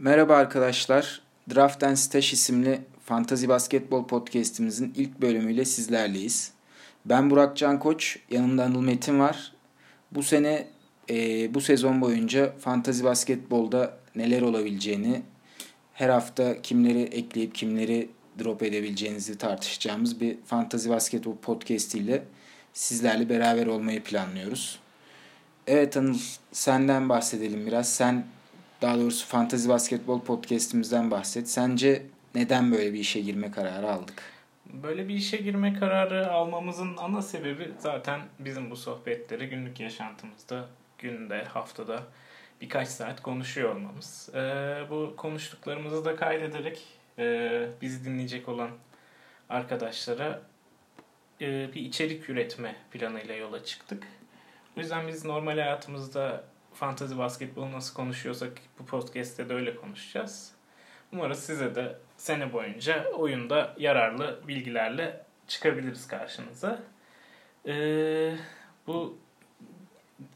Merhaba arkadaşlar. Draft and Stash isimli Fantazi Basketbol Podcast'imizin ilk bölümüyle sizlerleyiz. Ben Burak Can Koç, yanımda Anıl Metin var. Bu sene, e, bu sezon boyunca Fantazi Basketbol'da neler olabileceğini, her hafta kimleri ekleyip kimleri drop edebileceğinizi tartışacağımız bir Fantazi Basketbol Podcast ile sizlerle beraber olmayı planlıyoruz. Evet Anıl, senden bahsedelim biraz. Sen daha doğrusu Fantazi Basketbol podcast'imizden bahset. Sence neden böyle bir işe girme kararı aldık? Böyle bir işe girme kararı almamızın ana sebebi zaten bizim bu sohbetleri günlük yaşantımızda, günde, haftada birkaç saat konuşuyor olmamız. Ee, bu konuştuklarımızı da kaydederek e, bizi dinleyecek olan arkadaşlara e, bir içerik üretme planıyla yola çıktık. O yüzden biz normal hayatımızda fantazi basketbolu nasıl konuşuyorsak bu podcast'te de öyle konuşacağız. Umarız size de sene boyunca oyunda yararlı bilgilerle çıkabiliriz karşınıza. Ee, bu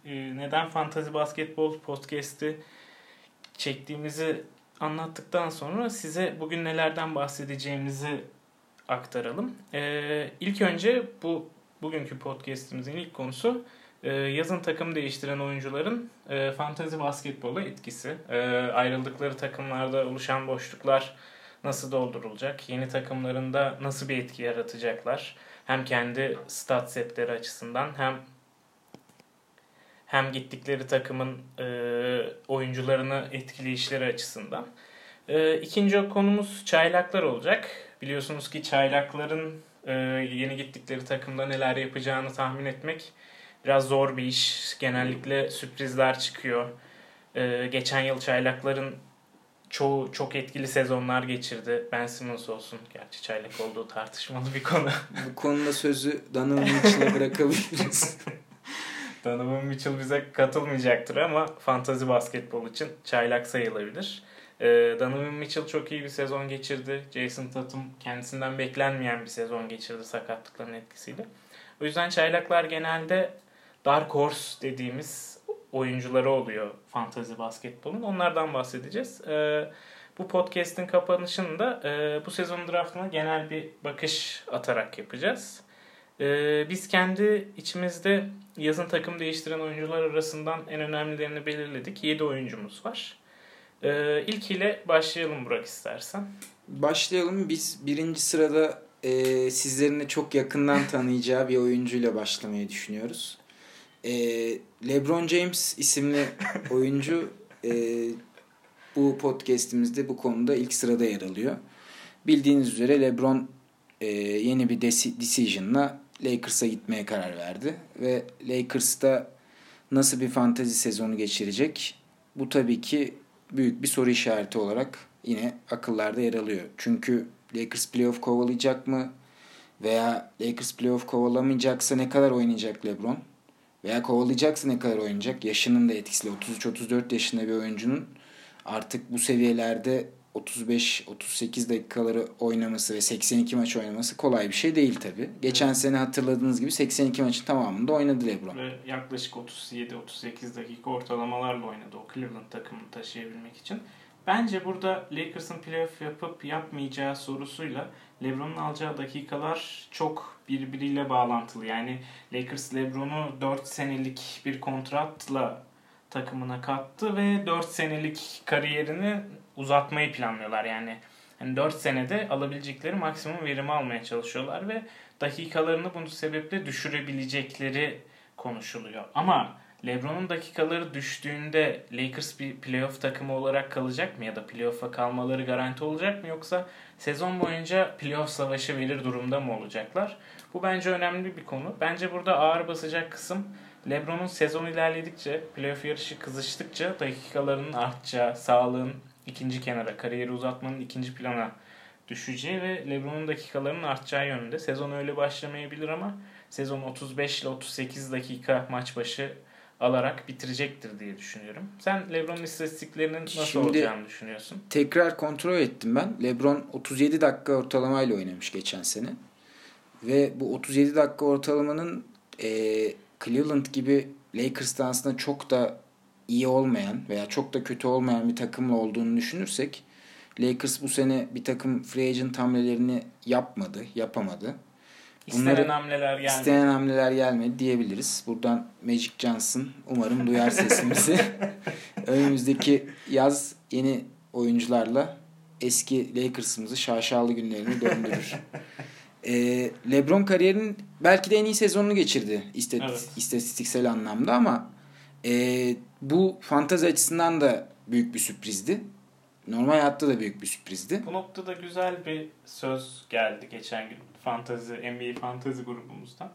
e, neden fantazi basketbol podcast'i çektiğimizi anlattıktan sonra size bugün nelerden bahsedeceğimizi aktaralım. Ee, ilk önce bu bugünkü podcast'imizin ilk konusu yazın takım değiştiren oyuncuların e, fantazi basketbola etkisi. E, ayrıldıkları takımlarda oluşan boşluklar nasıl doldurulacak? Yeni takımlarında nasıl bir etki yaratacaklar? Hem kendi stat setleri açısından hem hem gittikleri takımın e, oyuncularını etkileyişleri açısından. E, ikinci konumuz çaylaklar olacak. Biliyorsunuz ki çaylakların e, yeni gittikleri takımda neler yapacağını tahmin etmek biraz zor bir iş. Genellikle sürprizler çıkıyor. E, geçen yıl çaylakların çoğu çok etkili sezonlar geçirdi. Ben Simmons olsun. Gerçi çaylak olduğu tartışmalı bir konu. Bu konuda sözü Donovan Mitchell'a bırakabiliriz. Donovan Mitchell bize katılmayacaktır ama fantazi basketbol için çaylak sayılabilir. Ee, Donovan Mitchell çok iyi bir sezon geçirdi. Jason Tatum kendisinden beklenmeyen bir sezon geçirdi sakatlıkların etkisiyle. O yüzden çaylaklar genelde Dark Horse dediğimiz oyuncuları oluyor fantazi basketbolun. Onlardan bahsedeceğiz. Ee, bu podcast'in kapanışını da e, bu sezon draftına genel bir bakış atarak yapacağız. Ee, biz kendi içimizde yazın takım değiştiren oyuncular arasından en önemlilerini belirledik. 7 oyuncumuz var. Ee, ilkiyle başlayalım Burak istersen. Başlayalım. Biz birinci sırada e, çok yakından tanıyacağı bir oyuncuyla başlamayı düşünüyoruz. E, LeBron James isimli oyuncu e, bu podcast'imizde bu konuda ilk sırada yer alıyor. Bildiğiniz üzere LeBron e, yeni bir decision'la Lakers'a gitmeye karar verdi. Ve Lakers'ta nasıl bir fantezi sezonu geçirecek? Bu tabii ki büyük bir soru işareti olarak yine akıllarda yer alıyor. Çünkü Lakers playoff kovalayacak mı? Veya Lakers playoff kovalamayacaksa ne kadar oynayacak LeBron? Veya kovalayacaksa ne kadar oynayacak? Yaşının da etkisiyle 33-34 yaşında bir oyuncunun artık bu seviyelerde 35-38 dakikaları oynaması ve 82 maç oynaması kolay bir şey değil tabi. Geçen evet. sene hatırladığınız gibi 82 maçın tamamında oynadı LeBron. Ve yaklaşık 37-38 dakika ortalamalarla oynadı o Cleveland takımını taşıyabilmek için. Bence burada Lakers'ın playoff yapıp yapmayacağı sorusuyla LeBron'un alacağı dakikalar çok birbiriyle bağlantılı. Yani Lakers LeBron'u 4 senelik bir kontratla takımına kattı ve 4 senelik kariyerini uzatmayı planlıyorlar. Yani yani 4 senede alabilecekleri maksimum verimi almaya çalışıyorlar ve dakikalarını bunun sebeple düşürebilecekleri konuşuluyor. Ama LeBron'un dakikaları düştüğünde Lakers bir playoff takımı olarak kalacak mı ya da playoff'a kalmaları garanti olacak mı yoksa sezon boyunca playoff savaşı verir durumda mı olacaklar? Bu bence önemli bir konu. Bence burada ağır basacak kısım LeBron'un sezon ilerledikçe, playoff yarışı kızıştıkça dakikalarının artacağı, sağlığın ikinci kenara, kariyeri uzatmanın ikinci plana düşeceği ve LeBron'un dakikalarının artacağı yönünde. Sezon öyle başlamayabilir ama sezon 35 ile 38 dakika maç başı alarak bitirecektir diye düşünüyorum. Sen LeBron'un istatistiklerinin nasıl Şimdi, olacağını düşünüyorsun? Tekrar kontrol ettim ben. LeBron 37 dakika ortalamayla oynamış geçen sene. Ve bu 37 dakika ortalamanın e, Cleveland gibi Lakers'tan aslında çok da iyi olmayan veya çok da kötü olmayan bir takımla olduğunu düşünürsek Lakers bu sene bir takım free agent hamlelerini yapmadı, yapamadı. Bunları, istenen hamleler gelmedi. İstenen hamleler gelmedi diyebiliriz. Buradan Magic Johnson umarım duyar sesimizi. Önümüzdeki yaz yeni oyuncularla eski Lakers'ımızı şaşalı günlerini döndürür. ee, LeBron kariyerinin belki de en iyi sezonunu geçirdi istat evet. istatistiksel anlamda ama e, bu fantazi açısından da büyük bir sürprizdi. Normal hayatta da büyük bir sürprizdi. Bu noktada güzel bir söz geldi geçen gün fantazi NBA fantazi grubumuzdan.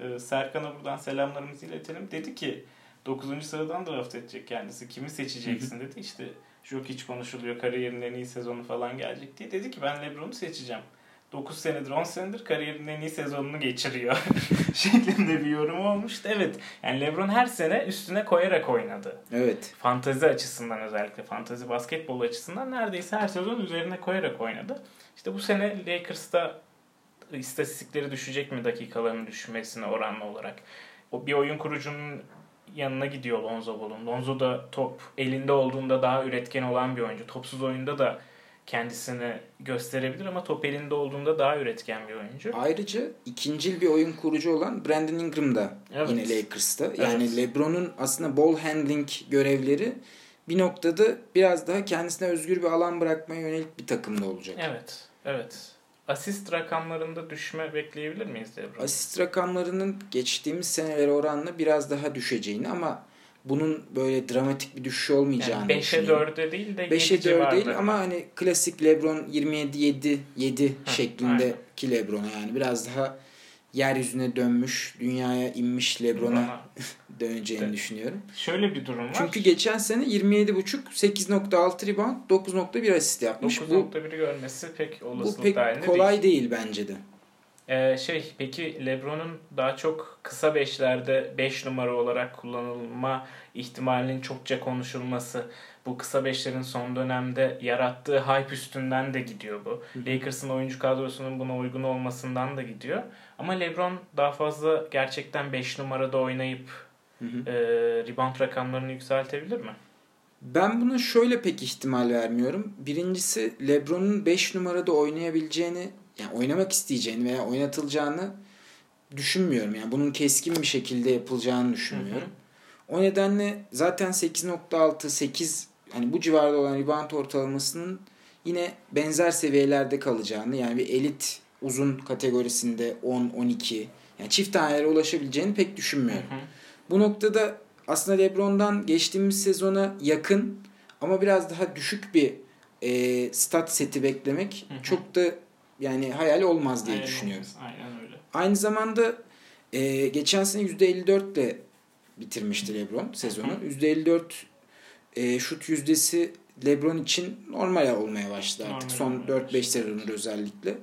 Ee, Serkan'a buradan selamlarımızı iletelim. Dedi ki 9. sıradan draft edecek kendisi. Kimi seçeceksin dedi. İşte hiç konuşuluyor. Kariyerinin en iyi sezonu falan gelecek diye. Dedi ki ben LeBron'u seçeceğim. 9 senedir 10 senedir kariyerinin en iyi sezonunu geçiriyor şeklinde bir yorum olmuştu. Evet yani Lebron her sene üstüne koyarak oynadı. Evet. Fantazi açısından özellikle fantazi basketbol açısından neredeyse her sezon üzerine koyarak oynadı. İşte bu sene Lakers'ta istatistikleri düşecek mi dakikalarının düşmesine oranlı olarak? O bir oyun kurucunun yanına gidiyor Lonzo Ball'un. Lonzo da top elinde olduğunda daha üretken olan bir oyuncu. Topsuz oyunda da kendisini gösterebilir ama top elinde olduğunda daha üretken bir oyuncu. Ayrıca ikincil bir oyun kurucu olan Brandon Ingram da evet. yine Lakers'ta. Yani evet. LeBron'un aslında ball handling görevleri bir noktada biraz daha kendisine özgür bir alan bırakmaya yönelik bir takımda olacak. Evet. Evet. Asist rakamlarında düşme bekleyebilir miyiz Lebron? Asist rakamlarının geçtiğimiz senelere oranla biraz daha düşeceğini ama bunun böyle dramatik bir düşüş olmayacağını yani 5'e 4'e değil de 5'e 4 değil ama hani klasik LeBron 27 7 7 şeklindeki LeBron yani biraz daha yeryüzüne dönmüş, dünyaya inmiş LeBron'a döneceğini evet. düşünüyorum. Şöyle bir durum var. Çünkü geçen sene 27.5 8.6 rebound 9.1 asist yapmış. 9.1'i görmesi pek olasılık Bu pek kolay değil. değil bence de. Ee, şey peki LeBron'un daha çok kısa beşlerde 5 beş numara olarak kullanılma ihtimalinin çokça konuşulması bu kısa beşlerin son dönemde yarattığı hype üstünden de gidiyor bu. Lakers'ın oyuncu kadrosunun buna uygun olmasından da gidiyor. Ama LeBron daha fazla gerçekten 5 numarada oynayıp hı hı. E, rebound rakamlarını yükseltebilir mi? Ben buna şöyle pek ihtimal vermiyorum. Birincisi LeBron'un 5 numarada oynayabileceğini yani oynamak isteyeceğini veya oynatılacağını düşünmüyorum. Yani bunun keskin bir şekilde yapılacağını düşünmüyorum. Hı hı. O nedenle zaten 8.6 8 hani bu civarda olan rebound ortalamasının yine benzer seviyelerde kalacağını yani bir elit uzun kategorisinde 10 12 yani çift tanelere ulaşabileceğini pek düşünmüyorum. Hı hı. Bu noktada aslında LeBron'dan geçtiğimiz sezona yakın ama biraz daha düşük bir e, stat seti beklemek hı hı. çok da yani hayal olmaz diye Aynen düşünüyorum. Aynen öyle. Aynı zamanda e, geçen sene %54 ile bitirmişti LeBron sezonu. Hı hı. %54 e, şut yüzdesi LeBron için normal olmaya başladı artık. Normal Son 4-5 sezondur özellikle.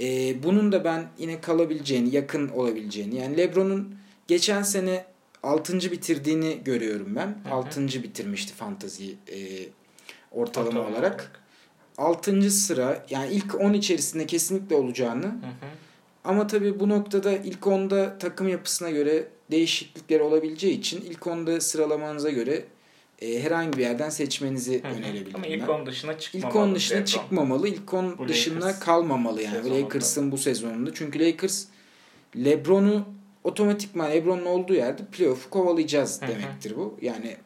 E, bunun da ben yine kalabileceğini, yakın olabileceğini. Yani LeBron'un geçen sene 6. bitirdiğini görüyorum ben. Hı hı. 6. bitirmişti fantazi e, ortalama, ortalama olarak. olarak. 6. sıra yani ilk 10 içerisinde kesinlikle olacağını. Hı hı. Ama tabii bu noktada ilk 10'da takım yapısına göre değişiklikler olabileceği için ilk 10'da sıralamanıza göre e, herhangi bir yerden seçmenizi Hı-hı. önerebilirim. Ama ilk 10 dışına çıkmamalı. İlk 10 dışına Lebron. çıkmamalı. İlk 10 dışına Lakers kalmamalı yani Lakers'ın bu sezonunda. Çünkü Lakers LeBron'u otomatikman LeBron'un olduğu yerde playoff'u kovalayacağız Hı-hı. demektir bu. Yani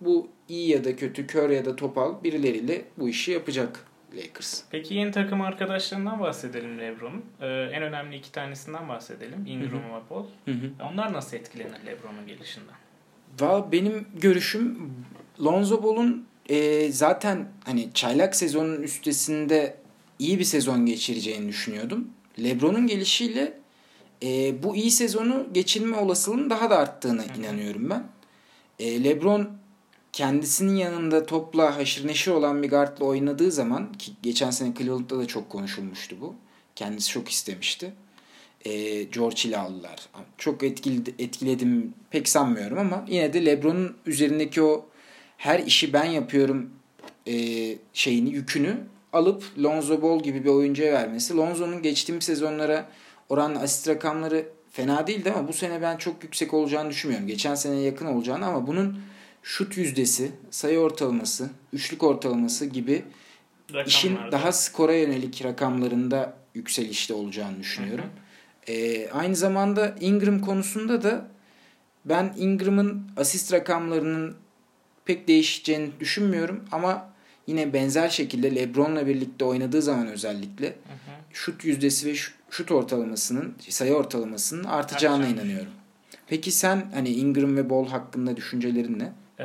bu iyi ya da kötü, kör ya da topal birileriyle bu işi yapacak Lakers. Peki yeni takım arkadaşlarından bahsedelim LeBron'un. Ee, en önemli iki tanesinden bahsedelim. Ingram ve Paul. Hı hı. Onlar nasıl etkilenir LeBron'un gelişinden? Valla benim görüşüm Lonzo Ball'un e, zaten hani çaylak sezonun üstesinde iyi bir sezon geçireceğini düşünüyordum. LeBron'un gelişiyle e, bu iyi sezonu geçirme olasılığının daha da arttığını Hı-hı. inanıyorum ben. E, LeBron kendisinin yanında topla haşır neşir olan bir guardla oynadığı zaman ki geçen sene Cleveland'da da çok konuşulmuştu bu. Kendisi çok istemişti e, George ile aldılar. Çok etkiledi, etkiledim pek sanmıyorum ama yine de LeBron'un üzerindeki o her işi ben yapıyorum e, şeyini yükünü alıp Lonzo Ball gibi bir oyuncuya vermesi. Lonzo'nun geçtiğim sezonlara oran asist rakamları fena değildi ama bu sene ben çok yüksek olacağını düşünmüyorum. Geçen sene yakın olacağını ama bunun şut yüzdesi, sayı ortalaması, üçlük ortalaması gibi işin daha skora yönelik rakamlarında yükselişte olacağını düşünüyorum. Hı hı. Ee, aynı zamanda Ingram konusunda da ben Ingram'ın asist rakamlarının pek değişeceğini düşünmüyorum ama yine benzer şekilde LeBron'la birlikte oynadığı zaman özellikle hı hı. şut yüzdesi ve şut ortalamasının, sayı ortalamasının artacağına Artacağım. inanıyorum. Peki sen hani Ingram ve Ball hakkında düşüncelerin ne? Ee,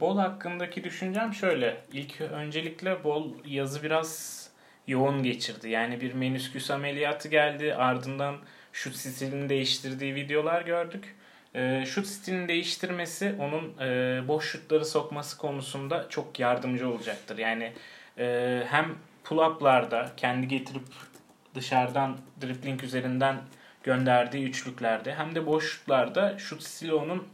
Ball hakkındaki düşüncem şöyle. İlk öncelikle Ball yazı biraz yoğun geçirdi. Yani bir menüsküs ameliyatı geldi. Ardından şut stilini değiştirdiği videolar gördük. E, şut stilini değiştirmesi onun e, boş şutları sokması konusunda çok yardımcı olacaktır. Yani e, hem pull-up'larda kendi getirip dışarıdan dribbling üzerinden gönderdiği üçlüklerde hem de boş şutlarda şut stili onun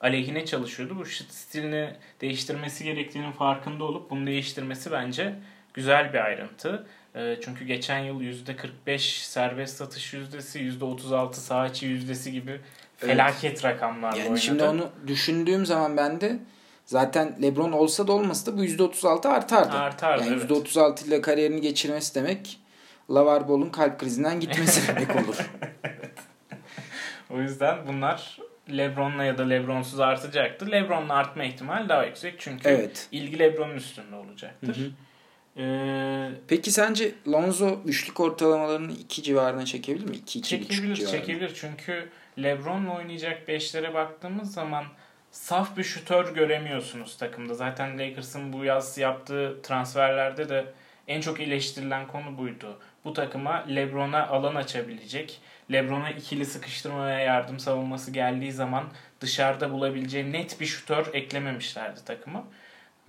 aleyhine çalışıyordu. Bu şut stilini değiştirmesi gerektiğinin farkında olup bunu değiştirmesi bence güzel bir ayrıntı. E, çünkü geçen yıl %45 serbest satış yüzdesi, %36 saha içi yüzdesi gibi felaket evet. rakamlarla yani oynadı. Şimdi onu düşündüğüm zaman ben de zaten LeBron olsa da olmasa da bu %36 artardı. Artardı yani evet. %36 ile kariyerini geçirmesi demek Lavar Ball'un kalp krizinden gitmesi demek olur. evet. O yüzden bunlar LeBron'la ya da LeBron'suz artacaktır. LeBron'la artma ihtimali daha yüksek çünkü evet. ilgi LeBron'un üstünde olacaktır. Hı hı. Ee, Peki sence Lonzo üçlük ortalamalarını 2 civarına çekebilir mi? 2 Çekebilir, çekebilir. Çünkü LeBron'la oynayacak beşlere baktığımız zaman saf bir şutör göremiyorsunuz takımda. Zaten Lakers'ın bu yaz yaptığı transferlerde de en çok eleştirilen konu buydu. Bu takıma LeBron'a alan açabilecek, LeBron'a ikili sıkıştırmaya yardım savunması geldiği zaman dışarıda bulabileceği net bir şutör eklememişlerdi takıma.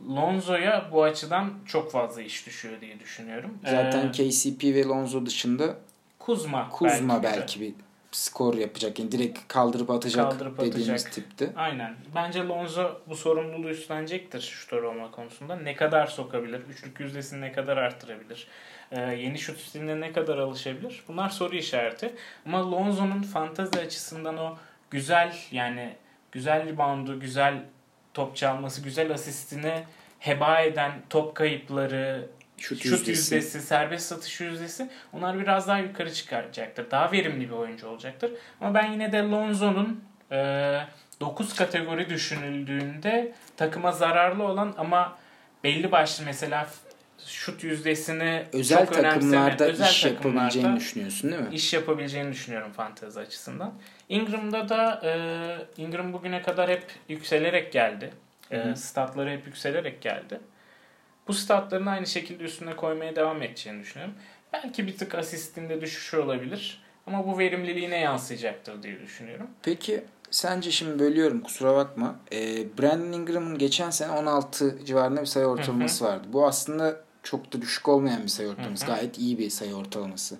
Lonzo'ya bu açıdan çok fazla iş düşüyor diye düşünüyorum. Zaten ee, KCP ve Lonzo dışında Kuzma, Kuzma belki, belki bir skor yapacak. Yani direkt kaldırıp atacak kaldırıp dediğimiz atacak. tipte. Aynen. Bence Lonzo bu sorumluluğu üstlenecektir şutör olma konusunda. Ne kadar sokabilir? Üçlük yüzdesini ne kadar arttırabilir? Ee, yeni şut stiline ne kadar alışabilir? Bunlar soru işareti. Ama Lonzo'nun fantazi açısından o güzel yani güzel reboundu, güzel top çalması, güzel asistini heba eden top kayıpları, şut, şut yüzdesi. yüzdesi, serbest satış yüzdesi onlar biraz daha yukarı çıkaracaktır. Daha verimli bir oyuncu olacaktır. Ama ben yine de Lonzo'nun e, 9 kategori düşünüldüğünde takıma zararlı olan ama belli başlı mesela şut yüzdesini özel çok takımlarda özel iş takımlarda yapabileceğini düşünüyorsun değil mi? İş yapabileceğini düşünüyorum fantezi açısından. Ingram'da da e, Ingram bugüne kadar hep yükselerek geldi. E, statları hep yükselerek geldi. Bu statlarını aynı şekilde üstüne koymaya devam edeceğini düşünüyorum. Belki bir tık asistinde düşüş olabilir. Ama bu verimliliğine yansıyacaktır diye düşünüyorum. Peki sence şimdi bölüyorum kusura bakma. E, Brandon Ingram'ın geçen sene 16 civarında bir sayı ortalaması vardı. Bu aslında çok da düşük olmayan bir sayı ortalaması. Gayet iyi bir sayı ortalaması.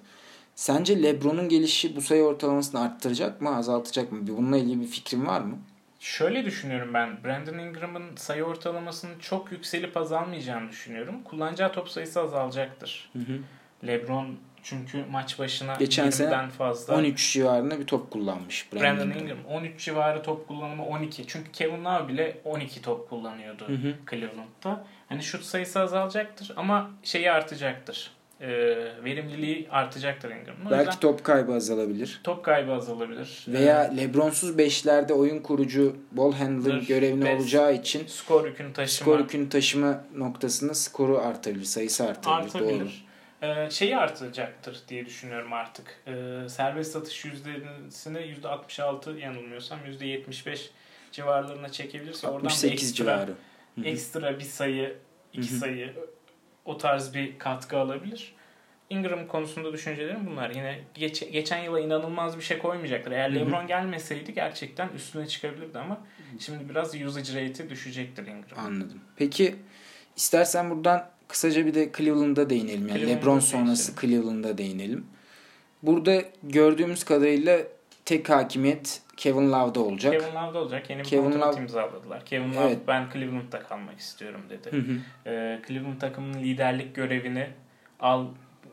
Sence LeBron'un gelişi bu sayı ortalamasını arttıracak mı, azaltacak mı? Bununla ilgili bir fikrin var mı? Şöyle düşünüyorum ben. Brandon Ingram'ın sayı ortalamasının çok yükselip azalmayacağını düşünüyorum. Kullanacağı top sayısı azalacaktır. Hı hı. LeBron çünkü maç başına Geçen sene fazla 13 civarında bir top kullanmış Brandon, Brandon Ingram. Ingram. 13 civarı top kullanımı 12. Çünkü Kevin Love bile 12 top kullanıyordu hı hı. Cleveland'da. Hani şut sayısı azalacaktır ama şeyi artacaktır e, verimliliği artacaktır Ingram'ın. Belki yüzden, top kaybı azalabilir. Top kaybı azalabilir. Veya ee, Lebronsuz beşlerde oyun kurucu ball handler görevli best, olacağı için skor yükünü taşıma skor yükünü taşıma noktasında skoru artabilir, sayısı artabilir. Artabilir. Doğru. Ee, şeyi artacaktır diye düşünüyorum artık. Ee, serbest satış yüzdesini %66 yanılmıyorsam %75 civarlarına çekebilirse oradan bir ekstra, civarı. Ekstra bir sayı, iki Hı-hı. sayı o tarz bir katkı alabilir. Ingram konusunda düşüncelerim bunlar. Yine geç, geçen yıla inanılmaz bir şey koymayacaktır. Eğer LeBron gelmeseydi gerçekten üstüne çıkabilirdi ama şimdi biraz usage rate'i düşecektir Ingram. Anladım. Peki istersen buradan kısaca bir de Cleveland'a değinelim. Yani Cleveland'a LeBron sonrası Cleveland'a değinelim. Burada gördüğümüz kadarıyla tek hakimiyet Kevin Love'da olacak. Kevin Love'da olacak. Yeni bir Kevin kontrat Love... imzaladılar. Kevin Love evet. ben Cleveland'da kalmak istiyorum dedi. Hı hı. Ee, Cleveland takımının liderlik görevini al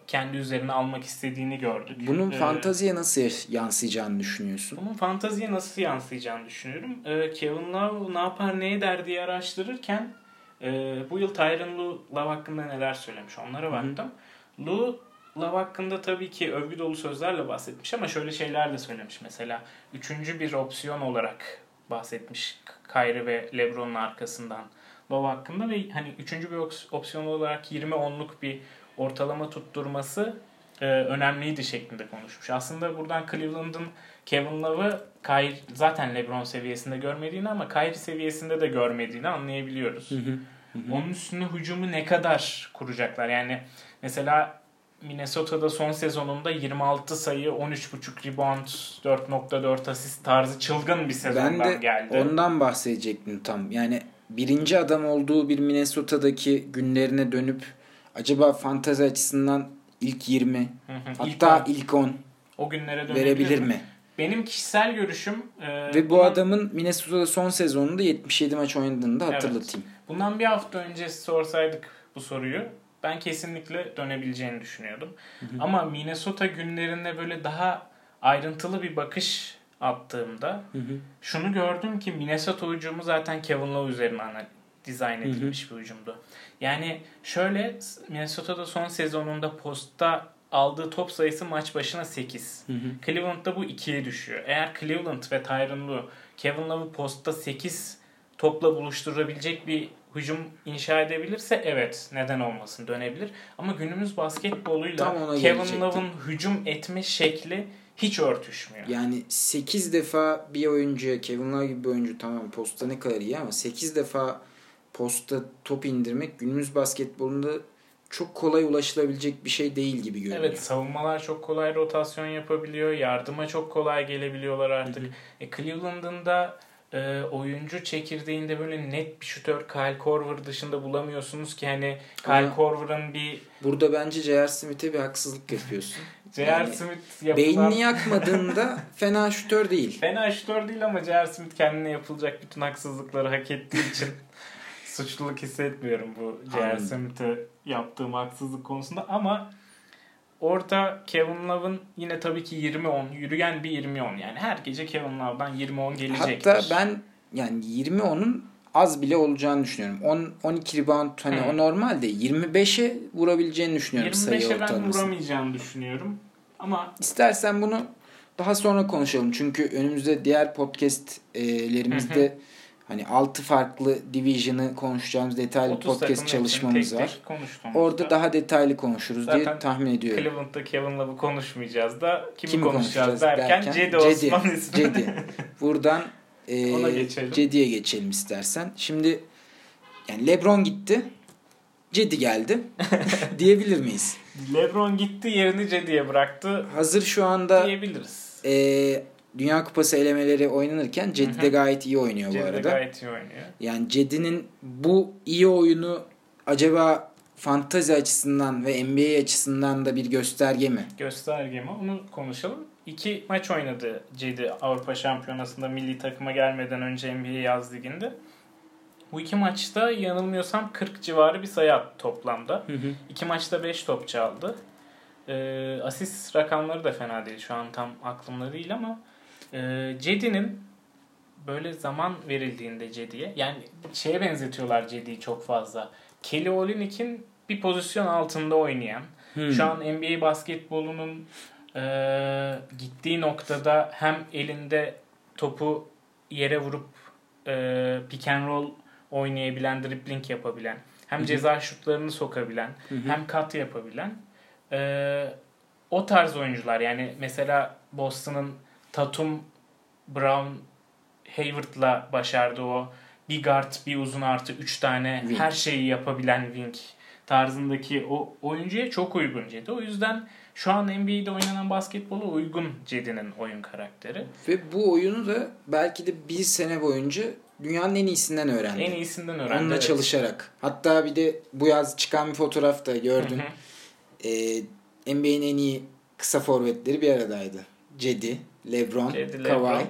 kendi üzerine almak istediğini gördük. Bunun Ee, fantaziye nasıl yansıyacağını düşünüyorsun? bunun fantaziye nasıl yansıyacağını düşünüyorum. Ee, Kevin Love ne yapar ne eder diye araştırırken e, bu yıl Tyron Lue Love hakkında neler söylemiş onlara baktım. Lue Love hakkında tabii ki övgü dolu sözlerle bahsetmiş ama şöyle şeyler de söylemiş. Mesela üçüncü bir opsiyon olarak bahsetmiş Kyrie ve LeBron'un arkasından Love hakkında ve hani üçüncü bir ops- opsiyon olarak 20-10'luk bir ortalama tutturması e, önemliydi şeklinde konuşmuş. Aslında buradan Cleveland'ın Kevin Love'ı Kyrie, zaten LeBron seviyesinde görmediğini ama Kyrie seviyesinde de görmediğini anlayabiliyoruz. Onun üstüne hücumu ne kadar kuracaklar? Yani mesela Minnesota'da son sezonunda 26 sayı, 13.5 rebound, 4.4 asist tarzı çılgın bir sezondan Ben de geldi. ondan bahsedecektim tam. Yani birinci adam olduğu bir Minnesota'daki günlerine dönüp acaba fantazi açısından ilk 20 Hı hı. hatta İlk ilk 10 on- o günlere verebilir mi? Benim kişisel görüşüm e, Ve bu bundan- adamın Minnesota'da son sezonunda 77 maç oynadığını da Evet. hatırlatayım. Bundan bir hafta önce sorsaydık bu soruyu ben kesinlikle dönebileceğini düşünüyordum. Ama Minnesota günlerinde böyle daha ayrıntılı bir bakış attığımda şunu gördüm ki Minnesota hücumu zaten Kevin Love üzerine ana- dizayn edilmiş bir hücumdu. Yani şöyle Minnesota'da son sezonunda postta aldığı top sayısı maç başına 8. Cleveland'da bu 2'ye düşüyor. Eğer Cleveland ve Tyronn Lue Kevin Love'ı postta 8 topla buluşturabilecek bir hücum inşa edebilirse evet neden olmasın dönebilir. Ama günümüz basketboluyla Kevin. Love'ın hücum etme şekli hiç örtüşmüyor. Yani 8 defa bir oyuncuya Kevin Love gibi bir oyuncu tamam posta ne kadar iyi ama 8 defa posta top indirmek günümüz basketbolunda çok kolay ulaşılabilecek bir şey değil gibi görünüyor. Evet savunmalar çok kolay rotasyon yapabiliyor. Yardıma çok kolay gelebiliyorlar artık. E, Cleveland'ın da e, oyuncu çekirdeğinde böyle net bir şutör Kyle Korver dışında bulamıyorsunuz ki hani Kyle Ama- Korver'ın bir Burada bence J.R. Smith'e bir haksızlık yapıyorsun. J.R. Yani Smith yapılan... Beynini yakmadığında fena şutör değil. Fena şutör değil ama J.R. Smith kendine yapılacak bütün haksızlıkları hak ettiği için suçluluk hissetmiyorum bu J.R. Smith'e yaptığım haksızlık konusunda ama orada Kevin Love'ın yine tabii ki 20-10 yürüyen bir 20-10 yani her gece Kevin Love'dan 20-10 gelecektir. Hatta ben yani 20 onun az bile olacağını düşünüyorum. 10 12 rebound hani Hı. o normal de 25'e vurabileceğini düşünüyorum sayı 25'e ben vuramayacağını düşünüyorum. Ama İstersen bunu daha sonra konuşalım. Çünkü önümüzde diğer podcastlerimizde hani 6 farklı division'ı konuşacağımız detaylı 30 podcast çalışmamız tek var. tek Orada daha detaylı konuşuruz diye Zaten tahmin ediyorum. Cleveland'da Kevin Love'ı konuşmayacağız da kimi, Kimi konuşacağız, konuşacağız derken, derken Cedi Cedi. Osman ismi. Cedi. Buradan e, Ona geçelim. Cedi'ye geçelim istersen. Şimdi yani LeBron gitti. Cedi geldi. diyebilir miyiz? LeBron gitti yerini Cedi'ye bıraktı Hazır şu anda diyebiliriz. e, Dünya Kupası elemeleri oynanırken Cedi de gayet iyi oynuyor bu Cedi de arada. gayet iyi oynuyor. Yani Cedi'nin bu iyi oyunu acaba fantazi açısından ve NBA açısından da bir gösterge mi? Gösterge mi? Onu konuşalım. İki maç oynadı Cedi Avrupa Şampiyonası'nda milli takıma gelmeden önce NBA yaz liginde. Bu iki maçta yanılmıyorsam 40 civarı bir sayı attı toplamda. İki maçta 5 top çaldı. Ee, asist rakamları da fena değil. Şu an tam aklımda değil ama e, Cedi'nin böyle zaman verildiğinde Cedi'ye yani şeye benzetiyorlar Cedi'yi çok fazla. Kelly Olynyk'in bir pozisyon altında oynayan Hmm. şu an NBA basketbolunun e, gittiği noktada hem elinde topu yere vurup e, pick and roll oynayabilen, dribbling yapabilen, hem ceza şutlarını sokabilen, hem kat yapabilen e, o tarz oyuncular. Yani mesela Boston'ın Tatum, Brown, Hayward'la başardığı o bir guard, bir uzun artı 3 tane Wing. her şeyi yapabilen wing tarzındaki o oyuncuya çok uygun Cedi. O yüzden şu an NBA'de oynanan basketbola uygun Cedi'nin oyun karakteri. Ve bu oyunu da belki de bir sene boyunca dünyanın en iyisinden öğrendi. En iyisinden öğrendi. Onunla evet. çalışarak. Hatta bir de bu yaz çıkan bir fotoğrafta hı. Ee, NBA'nin en iyi kısa forvetleri bir aradaydı. Cedi, LeBron, Cedi, Kawhi.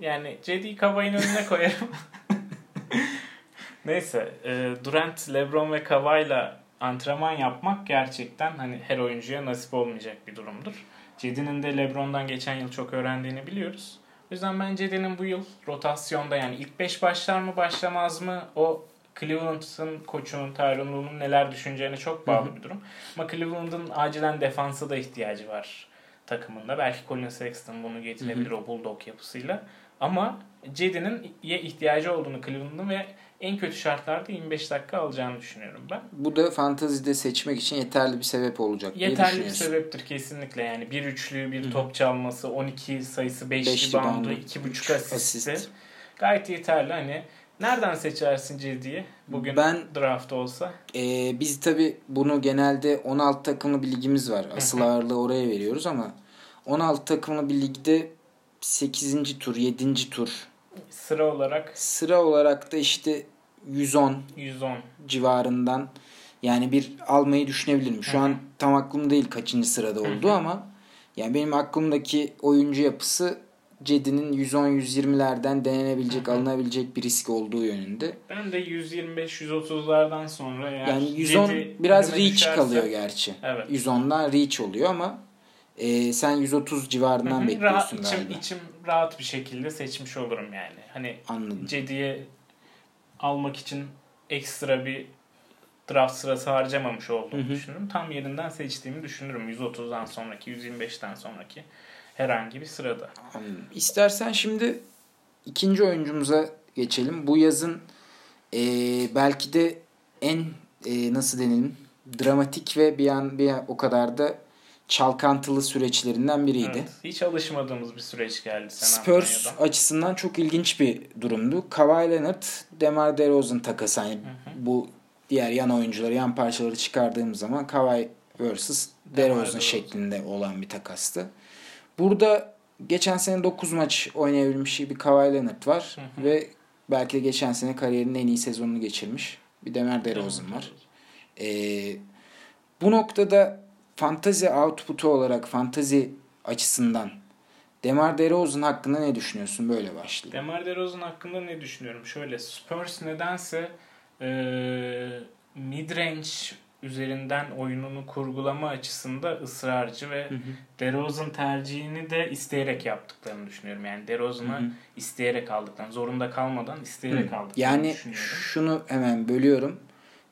Yani Cedi'yi Kawhi'nin önüne koyarım. Neyse. E, Durant, LeBron ve Kawhi'la antrenman yapmak gerçekten hani her oyuncuya nasip olmayacak bir durumdur. Cedi'nin de LeBron'dan geçen yıl çok öğrendiğini biliyoruz. O yüzden ben Cedi'nin bu yıl rotasyonda yani ilk 5 başlar mı başlamaz mı o Cleveland'ın koçunun, Lue'nun neler düşüneceğine çok bağlı bir durum. Ama Cleveland'ın acilen defansa da ihtiyacı var takımında. Belki Colin Sexton bunu getirebilir o bulldog yapısıyla. Ama Cedi'nin ihtiyacı olduğunu Cleveland'ın ve en kötü şartlarda 25 dakika alacağını düşünüyorum ben. Bu da fantazide seçmek için yeterli bir sebep olacak Yeterli bir sebeptir kesinlikle yani. Bir üçlü, bir top çalması, 12 sayısı, 5 beşli bandı, 2.5 asisti. Asist. Gayet yeterli. Hani nereden seçersin Cedi'yi bugün ben, draft olsa? E, biz tabi bunu genelde 16 takımlı bir ligimiz var. Asıl ağırlığı oraya veriyoruz ama 16 takımlı bir ligde 8. tur, 7. tur sıra olarak sıra olarak da işte 110 110 civarından yani bir almayı düşünebilirim. Şu Hı-hı. an tam aklım değil kaçıncı sırada oldu Hı-hı. ama yani benim aklımdaki oyuncu yapısı Cedi'nin 110-120'lerden denenebilecek, alınabilecek bir risk olduğu yönünde. Ben de 125-130'lardan sonra eğer yani 110 Cedi biraz reach düşerse... kalıyor gerçi. Evet. 110'dan reach oluyor ama e, sen 130 civarından Hı-hı. bekliyorsun rahat, galiba. içim rahat bir şekilde seçmiş olurum yani. Hani Anladım. Cedi'ye almak için ekstra bir draft sırası harcamamış olduğumu Hı-hı. düşünürüm. Tam yerinden seçtiğimi düşünürüm. 130'dan sonraki, 125'ten sonraki herhangi bir sırada. İstersen şimdi ikinci oyuncumuza geçelim. Bu yazın e, belki de en e, nasıl denelim dramatik ve bir an bir o kadar da çalkantılı süreçlerinden biriydi. Evet, hiç alışmadığımız bir süreç geldi San Spurs Antonio'dan. açısından çok ilginç bir durumdu. Kawhi Leonard, DeMar DeRozan takası. Yani bu diğer yan oyuncuları, yan parçaları çıkardığımız zaman Kawhi vs. DeRozan şeklinde olan bir takastı. Burada geçen sene 9 maç oynayabilmiş bir Kawhi Leonard var hı hı. ve belki de geçen sene kariyerinin en iyi sezonunu geçirmiş bir Demar DeRozan var. Ee, bu noktada fantazi output'u olarak fantazi açısından Demar DeRozan hakkında ne düşünüyorsun? Böyle başlayayım. Demar DeRozan hakkında ne düşünüyorum? Şöyle Spurs nedense e, midrange üzerinden oyununu kurgulama açısında ısrarcı ve hı hı. DeRozan tercihini de isteyerek yaptıklarını düşünüyorum. Yani DeRozan'ı isteyerek aldıklarını, zorunda kalmadan isteyerek hı. aldıklarını yani düşünüyorum. Yani şunu hemen bölüyorum.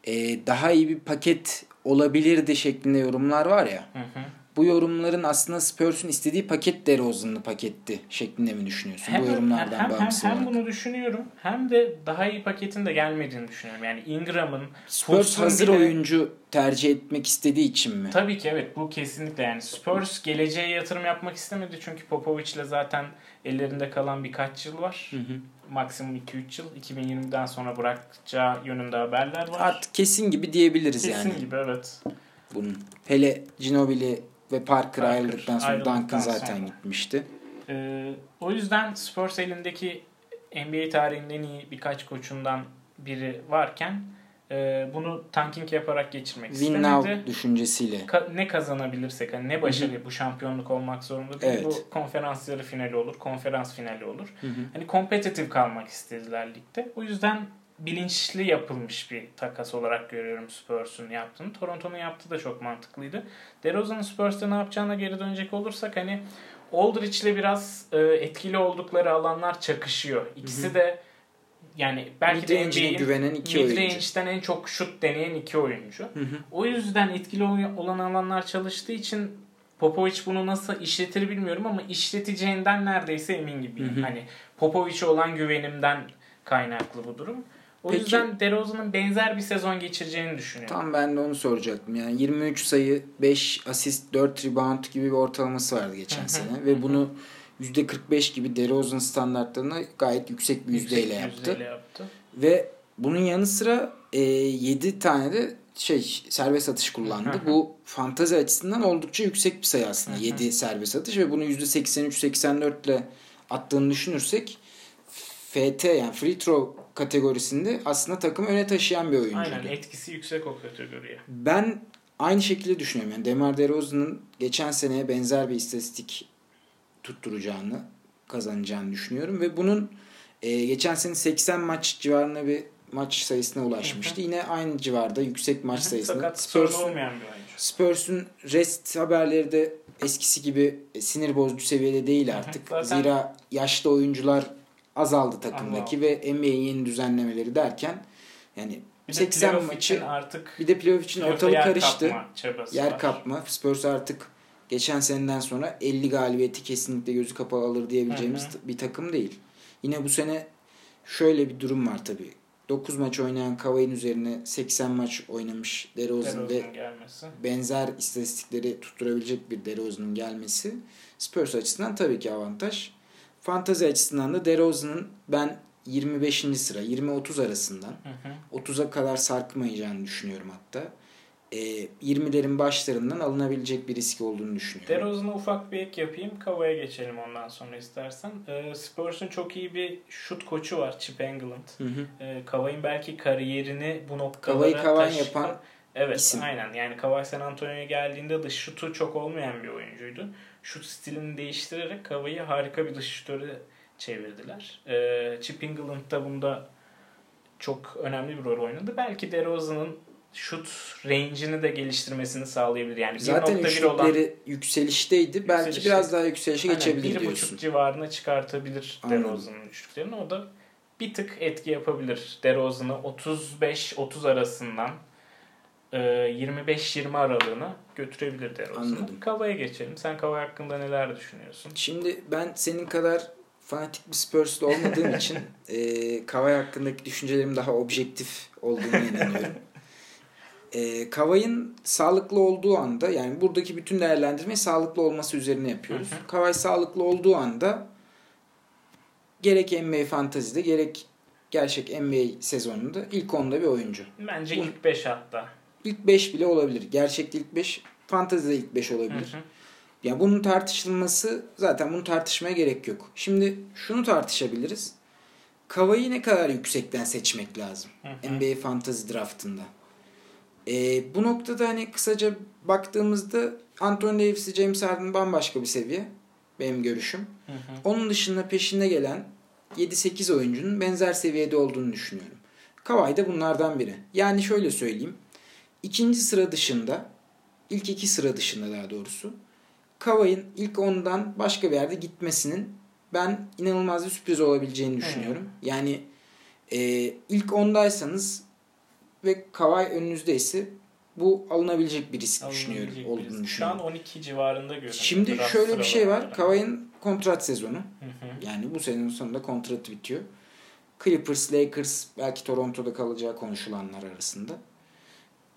Ee, daha iyi bir paket olabilirdi şeklinde yorumlar var ya. Hı hı. Bu yorumların aslında Spurs'un istediği paket DeRozan'lı paketti şeklinde mi düşünüyorsun? Hem, bu yorumlardan hem, bağımsız hem, hem bunu düşünüyorum hem de daha iyi paketin de gelmediğini düşünüyorum. Yani Ingram'ın Spurs hazır bile... oyuncu tercih etmek istediği için mi? Tabii ki evet bu kesinlikle yani Spurs geleceğe yatırım yapmak istemedi çünkü Popovic'le zaten ellerinde kalan birkaç yıl var. Hı hı maksimum 2-3 yıl 2020'den sonra bırakacağı yönünde haberler var. Artık kesin gibi diyebiliriz kesin yani. Kesin gibi evet. Bunun. Hele Ginobili ve Parker, Parker ayrıldıktan sonra Duncan zaten sonra. gitmişti. Ee, o yüzden Spurs elindeki NBA tarihinin en iyi birkaç koçundan biri varken e, bunu tanking yaparak geçirmek Win istemedi. now düşüncesiyle. Ka- ne kazanabilirsek hani ne başarı Hı-hı. bu şampiyonluk olmak zorunda değil. Evet. Bu konferans yarı finali olur, konferans finali olur. Hı-hı. Hani kompetitif kalmak istediler ligde. O yüzden bilinçli yapılmış bir takas olarak görüyorum Spurs'un yaptığını. Toronto'nun yaptığı da çok mantıklıydı. DeRozan'ın Spurs'ta ne yapacağına geri dönecek olursak hani Aldridge'le biraz e, etkili oldukları alanlar çakışıyor. İkisi Hı-hı. de yani belki de NBA'in güvenen iki oyuncu. Mid-range'den en çok şut deneyen iki oyuncu. Hı hı. O yüzden etkili olan alanlar çalıştığı için Popovic bunu nasıl işletir bilmiyorum ama işleteceğinden neredeyse emin gibiyim. Hı hı. Hani Popovic'e olan güvenimden kaynaklı bu durum. O Peki, yüzden DeRozan'ın benzer bir sezon geçireceğini düşünüyorum. Tam ben de onu soracaktım. Yani 23 sayı, 5 asist, 4 rebound gibi bir ortalaması vardı geçen sene ve bunu %45 gibi DeRozan standartlarına gayet yüksek bir yüzdeyle yaptı. Yüzdeyle yaptı. Ve bunun yanı sıra e, 7 tane de şey serbest atış kullandı. Bu fantazi açısından oldukça yüksek bir sayı aslında. 7 serbest atış ve bunu %83-84 ile attığını düşünürsek FT yani free throw kategorisinde aslında takımı öne taşıyan bir oyuncu. Aynen etkisi yüksek o kategoriye. Ben aynı şekilde düşünüyorum. Yani Demar DeRozan'ın geçen seneye benzer bir istatistik tutturacağını, kazanacağını düşünüyorum ve bunun e, geçen sene 80 maç civarında bir maç sayısına ulaşmıştı. Yine aynı civarda yüksek maç sayısına. Sakat sorun olmayan bir oyuncu. Spurs'un rest haberleri de eskisi gibi sinir bozucu seviyede değil artık. Zaten- Zira yaşlı oyuncular azaldı takımdaki Azaldı. ve NBA'in yeni düzenlemeleri derken yani Bir de 80 playoff maçı artık bir de playoff için ortalık yer karıştı. kapma Yer var. kapma. Spurs artık geçen seneden sonra 50 galibiyeti kesinlikle gözü kapalı alır diyebileceğimiz Hı hı. bir takım değil. Yine bu sene şöyle bir durum var tabii. 9 maç oynayan Kavay'ın üzerine 80 maç oynamış DeRozan'ın gelmesi. benzer istatistikleri tutturabilecek bir DeRozan'ın gelmesi Spurs açısından tabii ki avantaj. Fantazi açısından da DeRozan'ın ben 25. sıra 20-30 arasından Hı hı. 30'a kadar sarkmayacağını düşünüyorum hatta. E, 20'lerin başlarından alınabilecek bir risk olduğunu düşünüyorum. DeRozan'a ufak bir ek yapayım. Kava'ya geçelim ondan sonra istersen. Ee, Spurs'un çok iyi bir şut koçu var Chip hı. Ee, Kavay'ın belki kariyerini bu noktalara Kavay'ı Kavan taşı- yapan Evet isim. aynen yani Kavay San Antonio'ya geldiğinde dış şutu çok olmayan bir oyuncuydu. Şut stilini değiştirerek Kavay'ı harika bir dış şutöre çevirdiler. Ee, Chip Engelland da bunda çok önemli bir rol oynadı. Belki DeRozan'ın şut range'ini de geliştirmesini sağlayabilir. Yani zaten 1.1 olan üçlükleri yükselişteydi. Belki Yükselişte. biraz daha yükselişe Aynen, geçebilir bir diyorsun. buçuk civarına çıkartabilir. DeRozan'ın üçlüklerini. O da bir tık etki yapabilir. DeRozan'ı 35-30 arasından e, 25-20 aralığına götürebilir DeRozan'ı. Anladım. Kava'ya geçelim. Sen Kava hakkında neler düşünüyorsun? Şimdi ben senin kadar fanatik bir Spurs'lu olmadığım için e, Kavay hakkındaki düşüncelerim daha objektif olduğuna inanıyorum. E, Kavay'ın sağlıklı olduğu anda yani buradaki bütün değerlendirmeyi sağlıklı olması üzerine yapıyoruz. Hı hı. Kavay sağlıklı olduğu anda gerek NBA fantazide gerek gerçek NBA sezonunda ilk onda bir oyuncu. Bence Bu- ilk 5 hatta. İlk 5 bile olabilir. Gerçekte ilk 5, fantazide ilk 5 Hı olabilir. hı. Ya bunun tartışılması zaten bunu tartışmaya gerek yok. Şimdi şunu tartışabiliriz. Kavayı ne kadar yüksekten seçmek lazım Hı hı. NBA Fantasy Draft'ında. Ee, bu noktada hani kısaca baktığımızda Anthony Davis, James Harden bambaşka bir seviye. Benim görüşüm. Hı hı. Onun dışında peşinde gelen 7-8 oyuncunun benzer seviyede olduğunu düşünüyorum. Kawhi da bunlardan biri. Yani şöyle söyleyeyim. İkinci sıra dışında, ilk iki sıra dışında daha doğrusu, Kawhi'nin ilk ondan başka bir yerde gitmesinin ben inanılmaz bir sürpriz olabileceğini düşünüyorum. Yani e, ilk ondaysanız ve Kawhi önünüzdeyse bu alınabilecek bir risk düşünüyorum. Alınabilecek Olduğunu. Şu düşünüyorum. an 12 civarında görünüyor. Şimdi Draft şöyle bir şey var. Kawhi'nin kontrat sezonu. Hı hı. Yani bu senenin sonunda kontratı bitiyor. Clippers, Lakers belki Toronto'da kalacağı konuşulanlar arasında.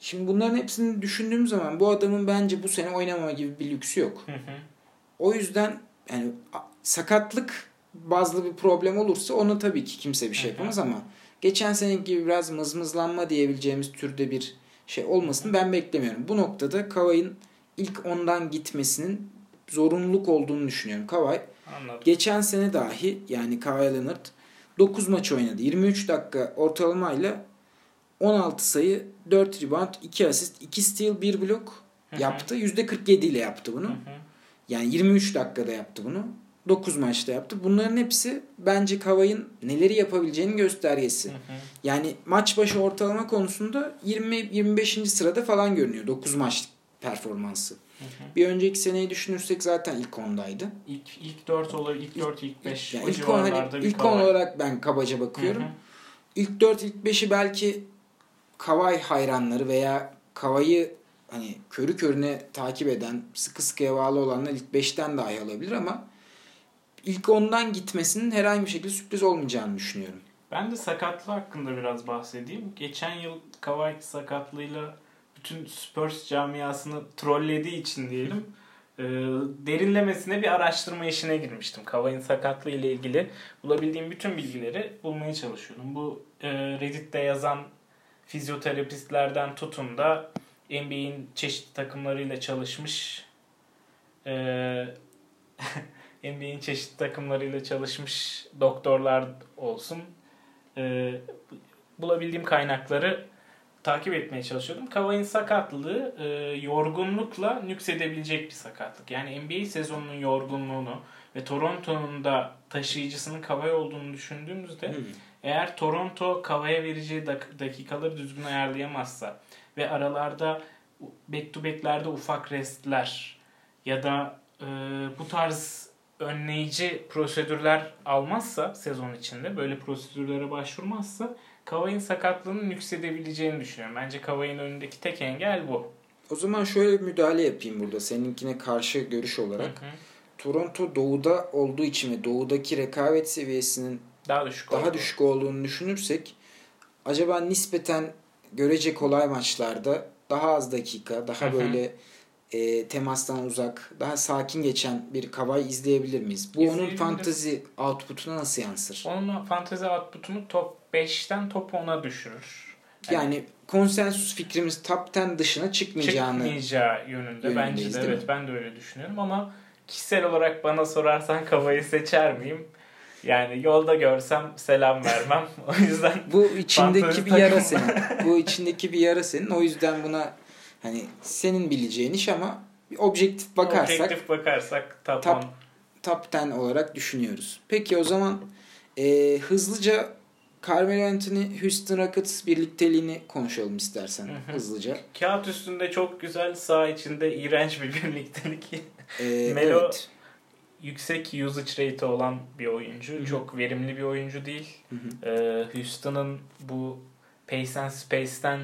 Şimdi bunların hepsini düşündüğüm zaman bu adamın bence bu sene oynamama gibi bir lüksü yok. Hı hı. O yüzden yani sakatlık bazlı bir problem olursa ona tabii ki kimse bir şey hı. yapamaz ama geçen sene gibi biraz mızmızlanma diyebileceğimiz türde bir şey olmasını ben beklemiyorum. Bu noktada Kawhi'nin ilk ondan gitmesinin zorunluluk olduğunu düşünüyorum. Kawhi Anladım. Geçen sene dahi yani Kawhi Leonard 9 maç oynadı. 23 dakika ortalamayla 16 sayı, 4 rebound, 2 asist, 2 steal, 1 blok yaptı. %47 ile yaptı bunu. Yani 23 dakikada yaptı bunu. 9 maçta yaptı. Bunların hepsi bence Kawhi'nin neleri yapabileceğinin göstergesi. Hı hı. Yani maç başı ortalama konusunda 20-25. sırada falan görünüyor. 9 maç performansı. Hı hı. Bir önceki seneyi düşünürsek zaten ilk ondaydı. İlk, ilk 4 olabilir. İlk 4, ilk 5. Yani ilk on, hani civarlarda bir ilk Kawhi. on olarak ben kabaca bakıyorum. Hı hı. İlk 4 ilk 5'i belki Kawhi hayranları veya Kawhi'yi hani körü körüne takip eden, sıkı sıkıya bağlı olanlar ilk 5'ten dahi alabilir ama ilk 10'dan gitmesinin herhangi bir şekilde sürpriz olmayacağını düşünüyorum. Ben de sakatlığı hakkında biraz bahsedeyim. Geçen yıl Kawhi sakatlığıyla bütün Spurs camiasını trollediği için diyelim e, derinlemesine bir araştırma işine girmiştim. Kawhi'nin sakatlığı ile ilgili bulabildiğim bütün bilgileri bulmaya çalışıyordum. Bu e, Reddit'te yazan fizyoterapistlerden tutun da NBA'in çeşitli takımlarıyla çalışmış e, NBA'in çeşitli takımlarıyla çalışmış doktorlar olsun. E, bulabildiğim kaynakları takip etmeye çalışıyordum. Kawhi'nin sakatlığı e, yorgunlukla nüksedebilecek bir sakatlık. Yani NBA sezonunun yorgunluğunu ve Toronto'nun da taşıyıcısının Kawhi olduğunu düşündüğümüzde Eğer Toronto Kava'ya vereceği dak- dakikaları düzgün ayarlayamazsa ve aralarda back to back'lerde ufak restler ya da e, bu tarz önleyici prosedürler almazsa sezon içinde böyle prosedürlere başvurmazsa Kavai'nin sakatlığının yüksedebileceğini düşünüyorum. Bence Kavai'nin önündeki tek engel bu. O zaman şöyle bir müdahale yapayım burada seninkine karşı görüş olarak. Hı hı. Toronto doğuda olduğu için ve doğudaki rekabet seviyesinin Daha düşük daha oldu. düşük olduğunu düşünürsek acaba nispeten görece kolay maçlarda daha az dakika, daha Hı hı. böyle e, temastan uzak, daha sakin geçen bir Kavay izleyebilir miyiz? Bu onun fantazi output'una nasıl yansır? Onun fantezi output'unu top 5'ten top 10'a düşürür. Yani konsensus fikrimiz top 10 dışına çıkmayacağını çıkmayacağı yönünde. Bence Yönündeyiz, de evet ben de öyle düşünüyorum ama kişisel olarak bana sorarsan kafayı seçer miyim? Yani yolda görsem selam vermem. o yüzden Bu içindeki bir yara senin. Bu içindeki bir yara senin. O yüzden buna hani senin bileceğin iş ama objektif bakarsak objektif bakarsak top, Top- 10. top 10 olarak düşünüyoruz. Peki o zaman e, hızlıca Carmelo Anthony Houston Rockets birlikteliğini konuşalım istersen Hı hı. hızlıca. Kağıt üstünde çok güzel, sağ içinde iğrenç bir birliktelik. E, Melo- evet. Yüksek usage rate olan bir oyuncu. Hı hı. Çok verimli bir oyuncu değil. Hı hı. Ee, Houston'ın bu Pace and Space'ten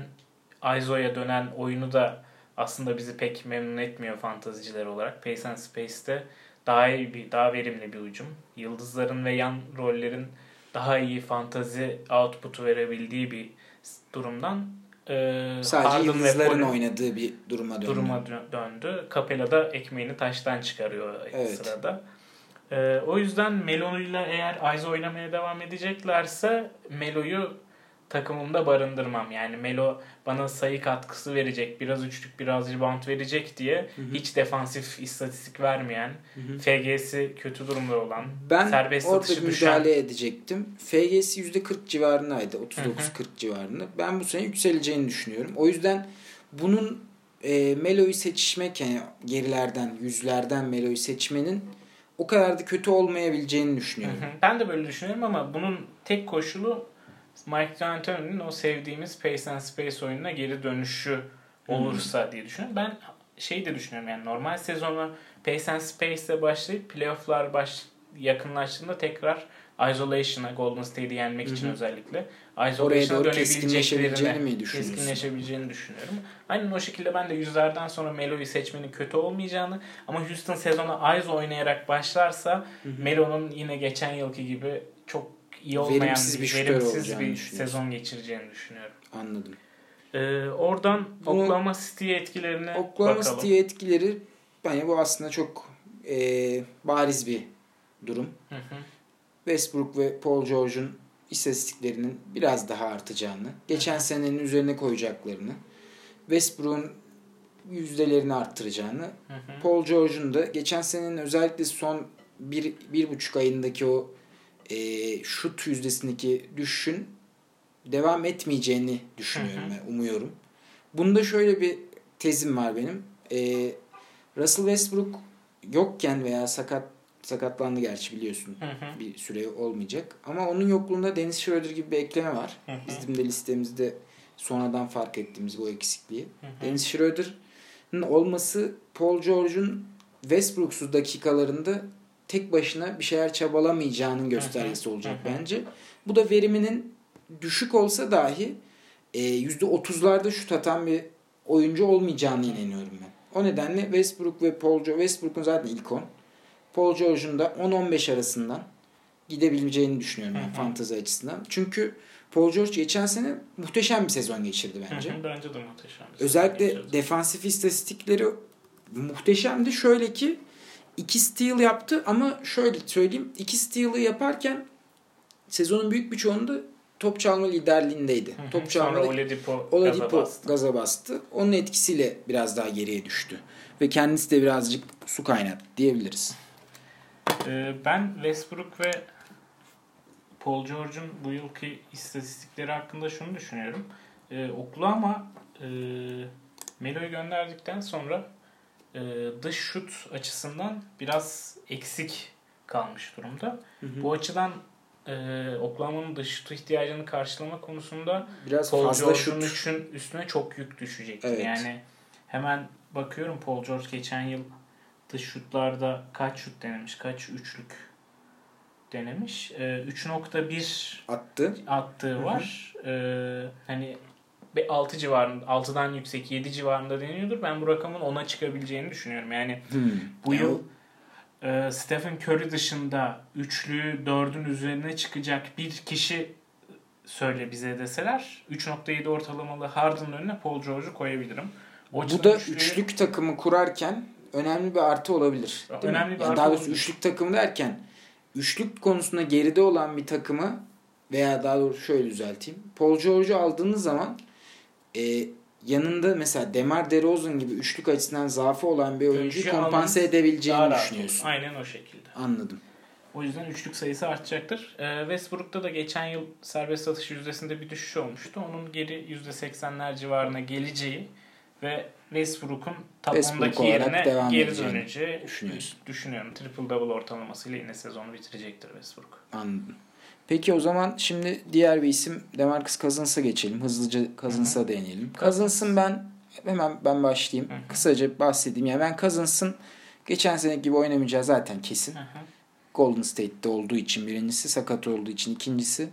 ISO'ya dönen oyunu da aslında bizi pek memnun etmiyor fantaziciler olarak. Pace and Space'te daha iyi bir, daha verimli bir hücum. Yıldızların ve yan rollerin daha iyi fantazi output'u verebildiği bir durumdan e, Sadece Harden yıldızların oynadığı bir duruma döndü. duruma dö- döndü. Capella da ekmeğini taştan çıkarıyor Evet. sırada. Ee, o yüzden Melo'yla eğer Aiz oynamaya devam edeceklerse Melo'yu takımımda barındırmam. Yani Melo bana sayı katkısı verecek, biraz üçlük, biraz rebound verecek diye Hı hı. hiç defansif istatistik vermeyen, Hı hı. FG'si kötü durumda olan, Ben serbest orada atışı müdahale düşen edecektim. FG'si %40 civarındaydı. 39-40 civarında. Ben bu sene yükseleceğini düşünüyorum. O yüzden bunun e, Melo'yu seçmek yani gerilerden, yüzlerden Melo'yu seçmenin o kadar da kötü olmayabileceğini Hı düşünüyorum. hı. Ben de böyle düşünüyorum ama bunun tek koşulu Mike D'Antoni'nin o sevdiğimiz Pace and Space oyununa geri dönüşü olursa diye düşünüyorum. Ben şey de düşünüyorum yani normal sezonu Pace and Space'le başlayıp playoff'lar baş yakınlaştığında tekrar Isolation'a Golden State'i yenmek için Hı hı. özellikle Isolation'a dönebileceklerini mi keskinleşebileceğini düşünüyorum. Aynen o şekilde ben de yüzlerden sonra Melo'yu seçmenin kötü olmayacağını ama Houston sezonu Eyes oynayarak başlarsa. Melo'nun yine geçen yılki gibi iyi olmayan Verimsiz bir, bir verimsiz bir sezon geçireceğini düşünüyorum. Anladım. Ee, oradan Bunu- Oklahoma City'ye etkilerine Oklahoma bakalım. City'ye etkileri bence bu aslında çok e, bariz bir durum. Hı hı. Westbrook ve Paul George'un istatistiklerinin biraz daha artacağını, geçen senenin üzerine koyacaklarını, Westbrook'un yüzdelerini arttıracağını, Hı hı. Paul George'un da geçen senenin özellikle son bir, bir buçuk ayındaki o e, şut yüzdesindeki düşüşün devam etmeyeceğini düşünüyorum Hı hı. ve umuyorum. Bunda şöyle bir tezim var benim. E, Russell Westbrook yokken veya sakat sakatlandı gerçi biliyorsun Hı hı. bir süre olmayacak. Ama onun yokluğunda Dennis Schroeder gibi bir ekleme var. Hı hı. Bizim de listemizde sonradan fark ettiğimiz bu eksikliği. Hı hı. Dennis Schroeder'ın olması Paul George'un Westbrook'suz dakikalarında tek başına bir şeyler çabalamayacağının göstergesi olacak bence. Bu da veriminin düşük olsa dahi e, %30'larda şut atan bir oyuncu olmayacağını inanıyorum ben. O nedenle Westbrook ve Paul George, Westbrook'un zaten ilk 10. Paul George'un da 10-15 arasından gidebileceğini düşünüyorum ben fantezi açısından. Çünkü Paul George geçen sene muhteşem bir sezon geçirdi bence. Bence de muhteşem. Özellikle defansif istatistikleri muhteşemdi. Şöyle ki iki steal yaptı ama şöyle söyleyeyim. iki steal'ı yaparken sezonun büyük bir çoğunda top çalma liderliğindeydi. Hı hı. Top çalmada Oladipo, Oladipo gaza bastı. gaza bastı. Onun etkisiyle biraz daha geriye düştü. Ve kendisi de birazcık su kaynattı diyebiliriz. Ee, ben Westbrook ve Paul George'un bu yılki istatistikleri hakkında şunu düşünüyorum. Ee, Oklahoma e, Melo'yu gönderdikten sonra e, dış şut açısından biraz eksik kalmış durumda. Bu açıdan e, Oklahoma'nın dış şut ihtiyacını karşılama konusunda Biraz Paul fazla George'un şut. üstüne çok yük düşecek. Evet. Yani hemen bakıyorum Paul George geçen yıl dış şutlarda kaç şut denemiş, kaç üçlük denemiş. E, 3.1 attı. attığı hı. var. Ee, hani 6 civarında, 6'dan yüksek 7 civarında deniyordur. Ben bu rakamın 10'a çıkabileceğini düşünüyorum. Yani Hmm. bu Yani yıl e, Stephen Curry dışında üçlü 4'ün üzerine çıkacak bir kişi söyle bize deseler 3.7 ortalamalı Harden'ın önüne Paul George'u koyabilirim. O Bu da üçlüyü- üçlük takımı kurarken önemli bir artı olabilir. Değil mi? Önemli bir Yani artı daha doğrusu olabilir. üçlük takım derken üçlük konusunda geride olan bir takımı veya daha doğrusu şöyle düzelteyim. Paul George'u aldığınız zaman e, yanında mesela Demar DeRozan gibi üçlük açısından zaafı olan bir oyuncuyu Oyuncuyu kompanse edebileceğini düşünüyorsun. olur. Aynen o şekilde. Anladım. O yüzden üçlük sayısı artacaktır. Ee, Westbrook'ta da geçen yıl serbest satış yüzdesinde bir düşüş olmuştu. Onun geri %80'ler civarına geleceği ve Westbrook'un top Westbrook 10'daki olarak yerine devam geri döneceği düşünüyorum. Triple double ortalamasıyla yine sezonu bitirecektir Westbrook. Anladım. Peki o zaman şimdi diğer bir isim Demarcus Cousins'a geçelim. Hızlıca Cousins'a değinelim. Cousins'ın ben hemen ben başlayayım. Hı hı. Kısaca bahsedeyim. Yani ben Cousins'ın geçen sene gibi oynamayacağı zaten kesin. Hı hı. Golden State'te olduğu için birincisi, sakat olduğu için ikincisi.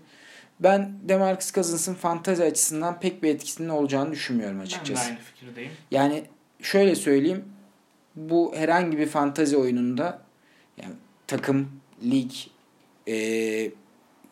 Ben Demarcus Cousins'ın fantazi açısından pek bir etkisinin olacağını düşünmüyorum Ben de açıkçası. aynı fikirdeyim. Yani şöyle söyleyeyim. Bu herhangi bir fantazi oyununda yani takım, lig, e,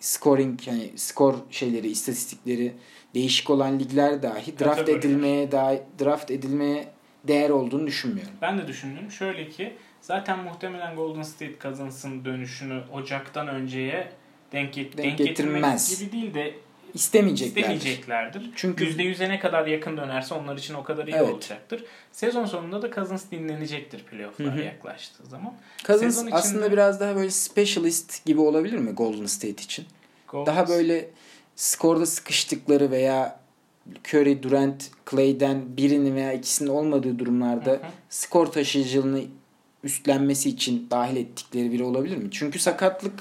scoring yani skor şeyleri, istatistikleri değişik olan ligler dahi draft Kategoriler. edilmeye dahi, draft edilmeye değer olduğunu düşünmüyorum. Ben de düşünüyorum. Şöyle ki zaten muhtemelen Golden State Cousins'ın dönüşünü Ocak'tan önceye denk, Denk denk getirmez. getirmek gibi değil de İstemeyecekler. istemeyeceklerdir. Çünkü %100'e ne kadar yakın dönerse onlar için o kadar iyi Evet. olacaktır. Sezon sonunda da Cousins dinlenecektir playoff'lar Hı hı. yaklaştığı zaman. Cousins Sezon içinde- aslında biraz daha böyle specialist gibi olabilir mi Golden State için? Golden Daha böyle skorda sıkıştıkları veya Curry, Durant, Clay'den birinin veya ikisinin olmadığı durumlarda Hı hı. skor taşıyıcılığını üstlenmesi için dahil ettikleri biri olabilir mi? Çünkü sakatlık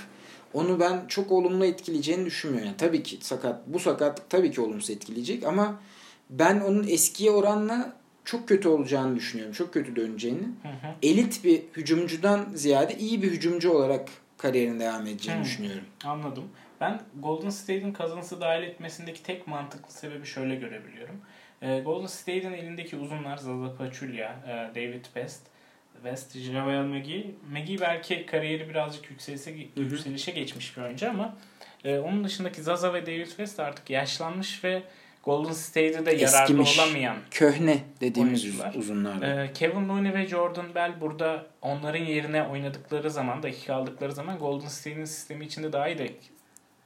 onu ben çok olumlu etkileyeceğini düşünmüyorum. Yani tabii ki sakat bu sakatlık tabii ki olumsuz etkileyecek ama ben onun eskiye oranla çok kötü olacağını düşünüyorum. Çok kötü döneceğini. Hı hı. Elit bir hücumcudan ziyade iyi bir hücumcu olarak kariyerin devam edeceğini Hı. düşünüyorum. Anladım. Ben Golden State'in Cousins'ı dahil etmesindeki tek mantıklı sebebi şöyle görebiliyorum. Ee, Golden State'in elindeki uzunlar Zaza Pachulia, e, David West, West, JaVale McGee. McGee belki kariyeri birazcık yükselişe, yükselişe geçmiş bir oyuncu ama e, onun dışındaki Zaza ve David West artık yaşlanmış ve Golden State'e de yararlı Eskimiş. olamayan Köhne dediğimiz Oyuncular. uzunlar. ee, Kevin Looney ve Jordan Bell burada onların yerine oynadıkları zaman, dakika aldıkları zaman Golden State'in sistemi içinde daha iyi de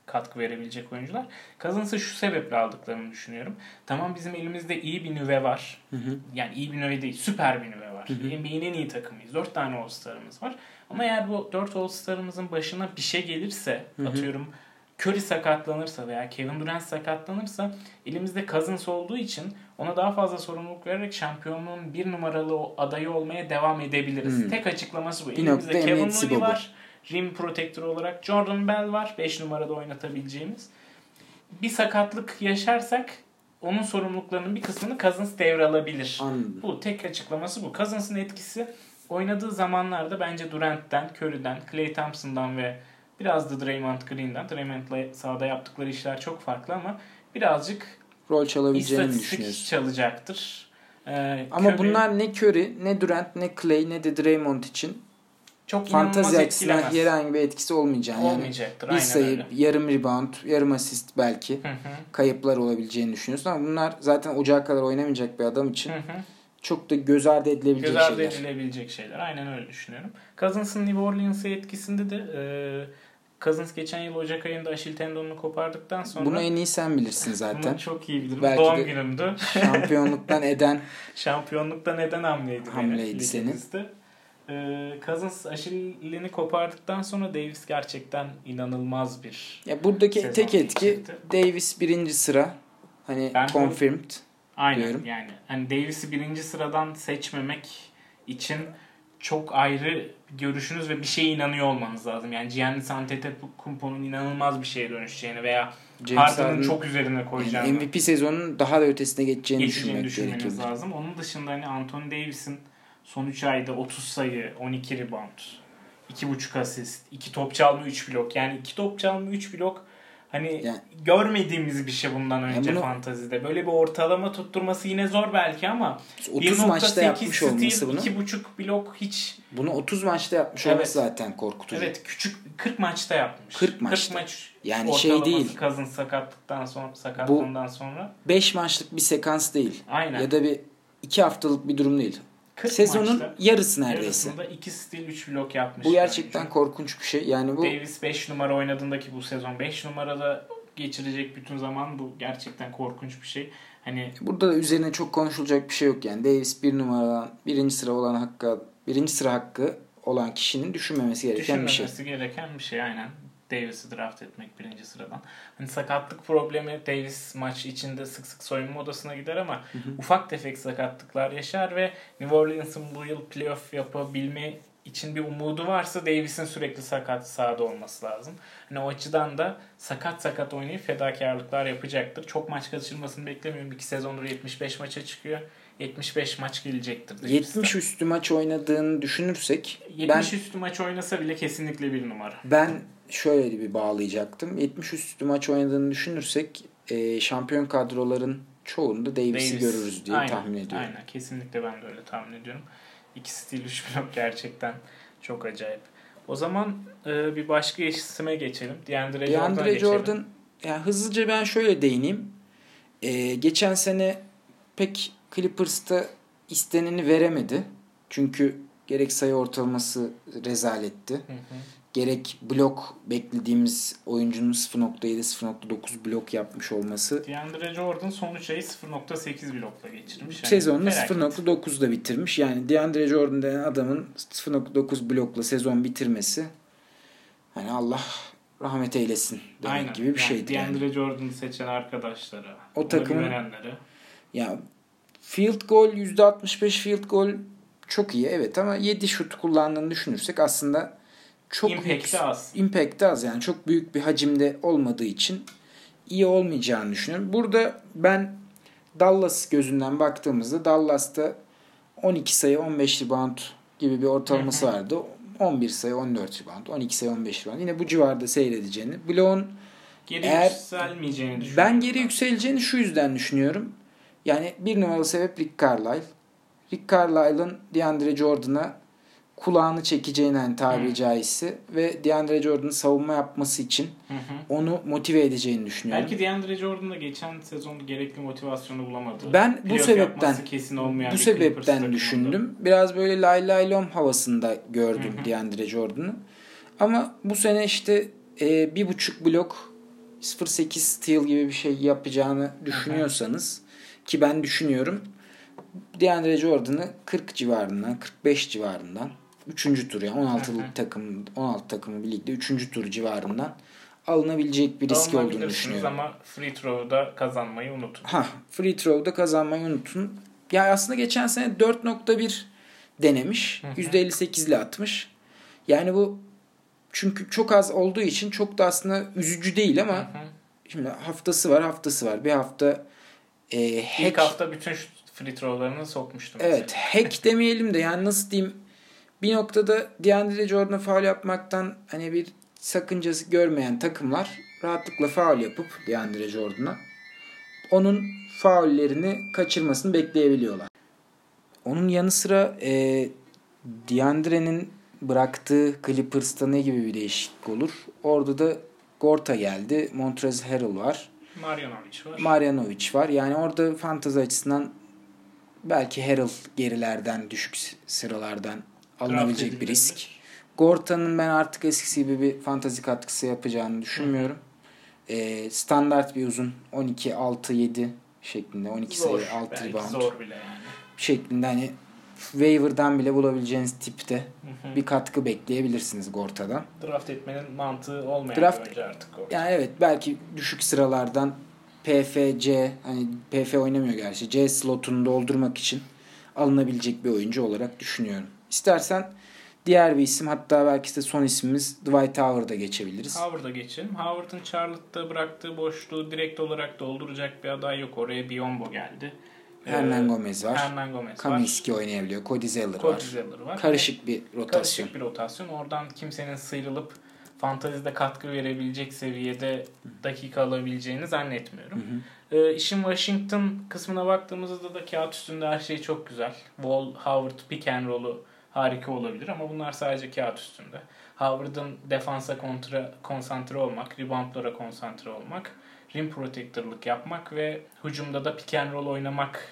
katkı verebilecek oyuncular. Cousins'ı şu sebeple aldıklarını düşünüyorum. Tamam bizim elimizde iyi bir nüve var. Hı hı. Yani iyi bir nüve değil, süper bir nüve var. Hı. NBA'nin en iyi takımıyız. 4 tane All-Star'ımız var. Ama eğer bu 4 All-Star'ımızın başına bir şey gelirse, Hı hı. atıyorum Curry sakatlanırsa veya Kevin Durant sakatlanırsa elimizde Cousins olduğu için ona daha fazla sorumluluk vererek şampiyonluğun bir numaralı adayı olmaya devam edebiliriz. Hmm. Tek açıklaması bu. Bir elimizde Kevin Looney var. Rim Protector olarak Jordan Bell var. 5 numarada oynatabileceğimiz. Bir sakatlık yaşarsak onun sorumluluklarının bir kısmını Cousins devralabilir. Anladım. Bu tek açıklaması bu. Cousins'ın etkisi oynadığı zamanlarda bence Durant'ten, Curry'den, Klay Thompson'dan ve biraz da Draymond Green'den. Draymond'la sahada yaptıkları işler çok farklı ama birazcık Rol çalabileceğini düşünüyorsun? çalacaktır. Ee, Ama Curry bunlar ne Curry, ne Durant, ne Clay, ne de Draymond için çok fantazi açısından herhangi bir etkisi olmayacağını yani Olmayacaktır. bir aynen sayı, öyle. yarım rebound, yarım asist belki Hı hı, kayıplar olabileceğini düşünüyorsun ama bunlar zaten ocağa kadar oynamayacak bir adam için hı hı. çok da göz ardı edilebilecek Göz ardı şeyler. edilebilecek şeyler. Aynen öyle düşünüyorum. Cousins'ın New Orleans'a etkisinde de e, Cousins geçen yıl Ocak ayında Aşil tendonunu kopardıktan sonra Bunu en iyi sen bilirsin Bunu zaten. çok iyi bilirim. Belki Doğum günümdü. Şampiyonluktan eden Şampiyonlukta neden hamleydi? Hamleydi benim senin. ligimizde. Ee, Cousins Aşil'ini kopardıktan sonra Davis gerçekten inanılmaz bir ya buradaki tek etki geçirdi. Davis birinci sıra hani Ben- confirmed. Aynen diyorum. yani. Hani Davis'i birinci sıradan seçmemek için çok ayrı görüşünüz ve bir şeye inanıyor olmanız lazım. Yani Giannis Antetokounmpo'nun inanılmaz bir şeye dönüşeceğini veya Harden'ın Harden çok üzerine koyacağını yani MVP sezonunun daha da ötesine geçeceğini geçeceğini düşünmek gerekiyor. lazım. Onun dışında hani Anthony Davis'in son 3 ayda 30 sayı, 12 rebound, 2.5 asist, 2 top çalma, 3 blok. Yani 2 top çalma, 3 blok hani Yani- görmediğimiz bir şey bundan önce bunu- fantazide. Böyle bir ortalama tutturması yine zor belki ama 30 maçta yapmış olması bunu. 2.5 blok hiç Bunu 30 maçta yapmış Evet. olması zaten korkutucu. evet küçük 40 maçta yapmış. 40 maçta. maç Yani şey değil. Kazın sakatlıktan sonra sakatlığından sonra. 5 maçlık bir sekans değil. Aynen. Ya da bir 2 haftalık bir durum değil. 40 Sezonun maçta yarısı neredeyse. yarısında 2 stil 3 blok yapmış. Bu gerçekten oyuncu. korkunç bir şey. Yani bu Davis 5 numara oynadığında ki bu sezon 5 numarada geçirecek bütün zaman bu gerçekten korkunç bir şey. Hani burada da üzerine çok konuşulacak bir şey yok yani. Davis bir numaradan birinci sıra olan hakkı birinci sıra hakkı olan kişinin düşünmemesi gereken bir şey. düşünmemesi gereken bir şey aynen. Davis'i draft etmek birinci sıradan. Hani sakatlık problemi Davis maç içinde sık sık soyunma odasına gider ama ufak tefek sakatlıklar yaşar ve New Orleans'ın bu yıl playoff yapabilme için bir umudu varsa Davis'in sürekli sakat sahada olması lazım. Hani o açıdan da sakat sakat oynayıp fedakarlıklar yapacaktır. Çok maç kaçırmasını beklemiyorum. İki sezondur 75 maça çıkıyor. 75 maç gelecektir. Davis'ten. 70 üstü maç oynadığını düşünürsek 70 ben üstü maç oynasa bile kesinlikle bir numara. ben şöyle bir bağlayacaktım. 70 üstü maç oynadığını düşünürsek e, şampiyon kadroların çoğunda Davis'i Davis. görürüz diye Aynen, tahmin ediyorum. Aynen kesinlikle ben de öyle tahmin ediyorum. İki stil 3 blok gerçekten çok acayip. O zaman e, bir başka isime geçelim. DeAndre, DeAndre geçelim. Jordan yani hızlıca ben şöyle değineyim. Ee, geçen sene pek Clippers'ta isteneni veremedi. Çünkü gerek sayı ortalaması rezaletti. Hı hı. Gerek blok beklediğimiz oyuncunun 0.7-0.9 blok yapmış olması. DeAndre Jordan son 3 ayı 0.8 blokla geçirmiş. Yani Sezonunu felaket. 0.9'da bitirmiş. Yani DeAndre Jordan denen adamın 0.9 blokla sezon bitirmesi hani Allah rahmet eylesin demek Aynen. gibi bir yani şeydi. yani. DeAndre Jordan'ı seçen arkadaşlara, O takımın- güvenenlere. Ya field goal %65 field goal çok iyi evet ama 7 şut kullandığını düşünürsek aslında çok Impact'i az. Impact'i az yani çok büyük bir hacimde olmadığı için iyi olmayacağını düşünüyorum. Burada ben Dallas gözünden baktığımızda Dallas'ta 12 sayı 15 rebound gibi bir ortalaması vardı. 11 sayı 14 rebound, 12 sayı 15 rebound. Yine bu civarda seyredeceğini. Blown Geri Eğer- yükselmeyeceğini düşünüyorum. ben geri yükseleceğini şu yüzden düşünüyorum. Yani bir numaralı sebep Rick Carlisle. Rick Carlisle'ın DeAndre Jordan'a kulağını çekeceğini hani tabiri Hı. caizse ve DeAndre Jordan'ın savunma yapması için Hı hı. onu motive edeceğini düşünüyorum. Belki DeAndre Jordan da geçen sezon gerekli motivasyonu bulamadı. Ben bu Playoff sebepten kesin olmayan bu sebepten düşündüm. Biraz böyle lay lay lom havasında gördüm Hı hı. DeAndre Jordan'ı. Ama bu sene işte e, bir buçuk blok 0.8 steal gibi bir şey yapacağını düşünüyorsanız ki ben düşünüyorum. DeAndre Jordan'ı 40 civarından 45 civarından 3. tur yani 16 Hı hı. takım 16 takımı birlikte 3. tur civarından alınabilecek bir risk olduğunu düşünüyorum. ama free throw'da kazanmayı unutun. Ha, free throw'da kazanmayı unutun. Yani aslında geçen sene 4.1 denemiş. Hı hı. %58 ile atmış. Yani bu çünkü çok az olduğu için çok da aslında üzücü değil ama Hı hı. şimdi haftası var haftası var. Bir hafta e, İlk hack, hafta bütün free throw'larını sokmuştum. evet hack demeyelim de yani nasıl diyeyim bir noktada DeAndre Jordan'a faul yapmaktan hani bir sakıncası görmeyen takımlar rahatlıkla faul yapıp DeAndre Jordan'a onun faullerini kaçırmasını bekleyebiliyorlar. Onun yanı sıra e, DeAndre'nin bıraktığı Clippers'ta ne gibi bir değişiklik olur? Orada da Gorta geldi. Montrezl Harrell var. Marjanovic var. Marjanovic var. Yani orada fantazi açısından belki Harrell gerilerden düşük sıralardan alınabilecek bir risk. Gorta'nın ben artık eskisi gibi bir fantazi katkısı yapacağını düşünmüyorum. Ee, standart bir uzun 12 6 7 şeklinde 12 zor. sayı 6 Belki rebound zor bile yani. şeklinde hani waiver'dan bile bulabileceğiniz tipte Hı hı. bir katkı bekleyebilirsiniz Gorta'dan. Draft etmenin mantığı olmayan Draft- bir artık o. Yani evet belki düşük sıralardan PFC hani PF oynamıyor gerçi C slotunu doldurmak için alınabilecek bir oyuncu olarak düşünüyorum. İstersen diğer bir isim hatta belki de son ismimiz Dwight Howard'a geçebiliriz. Howard'a geçelim. Howard'ın Charlotte'da bıraktığı boşluğu direkt olarak dolduracak bir aday yok. Oraya Biombo geldi. Hernan Gomez var. Hernan Gomez Kaminski var. oynayabiliyor. Cody Zeller Cody var. Zeller var. Karışık bir rotasyon. Karışık bir rotasyon. Oradan kimsenin sıyrılıp fantazide katkı verebilecek seviyede dakika alabileceğini zannetmiyorum. Hı hı. E, işin Washington kısmına baktığımızda da kağıt üstünde her şey çok güzel. Wall, Howard, pick and roll'u harika olabilir ama bunlar sadece kağıt üstünde. Howard'ın defansa kontra, konsantre olmak, reboundlara konsantre olmak, rim protector'lık yapmak ve hücumda da pick and roll oynamak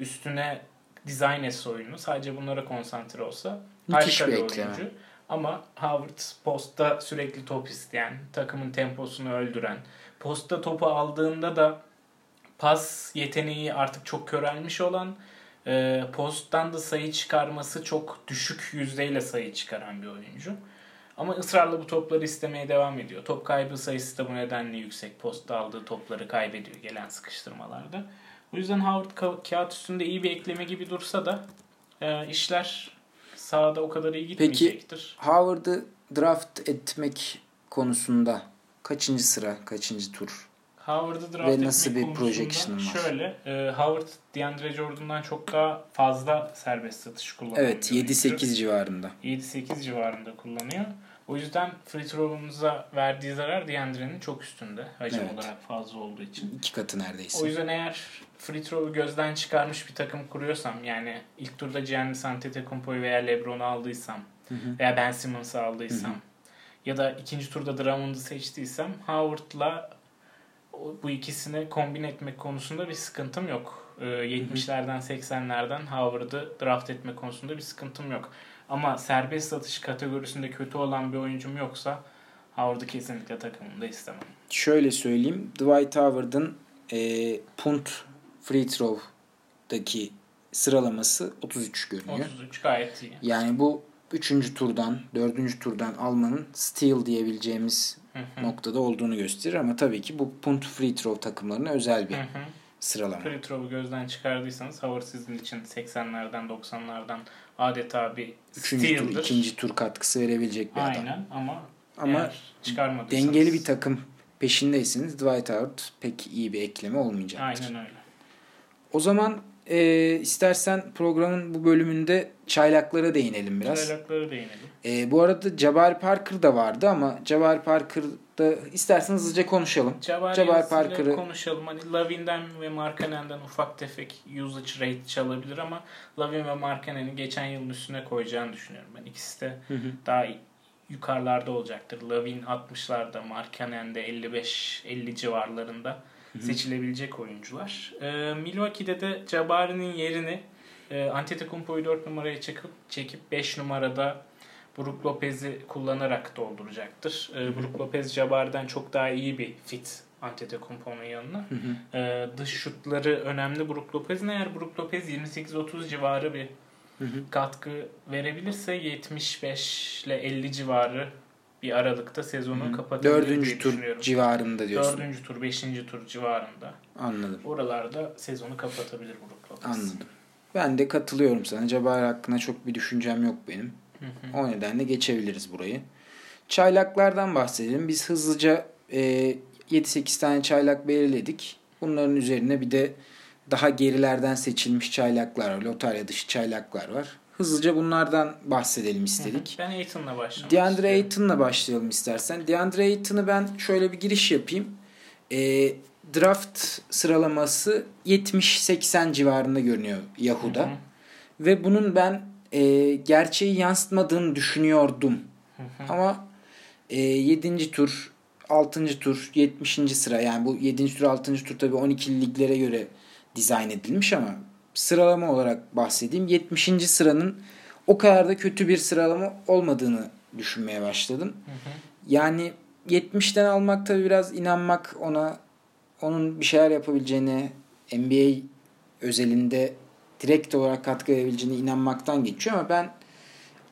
üstüne design es oyunu sadece bunlara konsantre olsa Müthiş harika bir, bir ekleme. oyuncu. Ama Howard postta sürekli top isteyen, takımın temposunu öldüren, postta topu aldığında da pas yeteneği artık çok körelmiş olan, e, posttan da sayı çıkarması çok düşük yüzdeyle sayı çıkaran bir oyuncu. Ama ısrarla bu topları istemeye devam ediyor. Top kaybı sayısı da bu nedenle yüksek. Postta aldığı topları kaybediyor gelen sıkıştırmalarda. O yüzden Howard ka- kağıt üstünde iyi bir ekleme gibi dursa da e, işler sahada o kadar iyi gitmeyecektir. Peki Howard'ı draft etmek konusunda kaçıncı sıra, kaçıncı tur? Howard'ı draft Ve nasıl bir projection'ın var? Şöyle, e, Howard DeAndre Jordan'dan çok daha fazla serbest satış kullanıyor. Evet 7-8 civarında. 7-8 civarında kullanıyor. O yüzden free throw'umuza verdiği zarar DeAndre'nin çok üstünde. Hacim Evet. olarak fazla olduğu için. İki katı neredeyse. O yüzden eğer free throw'u gözden çıkarmış bir takım kuruyorsam yani ilk turda Giannis Antetokounmpo'yu veya LeBron'u aldıysam Hı hı. veya Ben Simmons'ı aldıysam Hı hı. ya da ikinci turda Drummond'u seçtiysem Howard'la bu ikisini kombin etmek konusunda bir sıkıntım yok. Ee, 70'lerden 80'lerden Howard'ı draft etme konusunda bir sıkıntım yok. Ama serbest satış kategorisinde kötü olan bir oyuncum yoksa Howard'ı kesinlikle takımımda istemem. Şöyle söyleyeyim. Dwight Howard'ın e, punt free throw'daki sıralaması 33 görünüyor. 33 gayet iyi. Yani bu 3. turdan, 4. turdan almanın steal diyebileceğimiz. Noktada olduğunu gösterir ama tabii ki bu punt free throw takımlarına özel bir sıralama. Free throw'u gözden çıkardıysanız Howard sizin için 80'lerden 90'lardan adeta bir Üçüncü tur, ikinci tur katkısı verebilecek bir adam. Aynen ama, Ama çıkarmadıysanız Dengeli bir takım peşindeyseniz Dwight Howard pek iyi bir ekleme olmayacaktır. Aynen öyle. O zaman e, istersen programın bu bölümünde çaylaklara değinelim biraz. Çaylakları değinelim. E, bu arada Jabari Parker da vardı ama Jabari Parker'da istersen hızlıca konuşalım. Jabari, Jabari Parker'ı konuşalım. Hani Lavin'den ve Markkanen'den ufak tefek usage rate çalabilir ama Lavin ve Markkanen'i geçen yılın üstüne koyacağını düşünüyorum. Ben ikisi de daha yukarılarda olacaktır. Lavin 60'larda, Markkanen'de 55-50 civarlarında seçilebilecek oyuncular. Ee, Milwaukee'de de Jabari'nin yerini e, Antetokounmpo'yu 4 numaraya çekip, çekip 5 numarada Brook Lopez'i kullanarak dolduracaktır. Ee, Brook Lopez Jabari'den çok daha iyi bir fit Antetokounmpo'nun yanına. Ee, dış şutları önemli Brook Lopez'in. Eğer Brook Lopez 28-30 civarı bir katkı verebilirse 75 ile 50 civarı bir aralıkta sezonu kapatabilir Dördüncü diye tur düşünüyorum. civarında diyorsun. Dördüncü tur, beşinci tur civarında. Anladım. Oralarda sezonu kapatabilir Brook Lopez. Anladım. Ben de katılıyorum sana. Jabari hakkında çok bir düşüncem yok benim. Hı hı. O nedenle geçebiliriz burayı. Çaylaklardan bahsedelim. Biz hızlıca e, 7-8 tane çaylak belirledik. Bunların üzerine bir de daha gerilerden seçilmiş çaylaklar var. Lotarya dışı çaylaklar var. Hızlıca bunlardan bahsedelim istedik. Ben Aiton'la başlamak DeAndre. Ayton'la başlayalım istersen. DeAndre Ayton'u ben şöyle bir giriş yapayım. E, draft sıralaması 70-80 civarında görünüyor Yahoo'da. Hı hı. Ve bunun ben e, gerçeği yansıtmadığını düşünüyordum. Hı hı. Ama e, 7. tur, 6. tur, 70. sıra yani bu 7. tur 6. tur tabii 12 liglere göre dizayn edilmiş ama sıralama olarak bahsedeyim. 70. sıranın o kadar da kötü bir sıralama olmadığını düşünmeye başladım. Hı hı. Yani 70'ten almak tabii biraz inanmak ona onun bir şeyler yapabileceğine NBA özelinde direkt olarak katkı verebileceğine inanmaktan geçiyor ama ben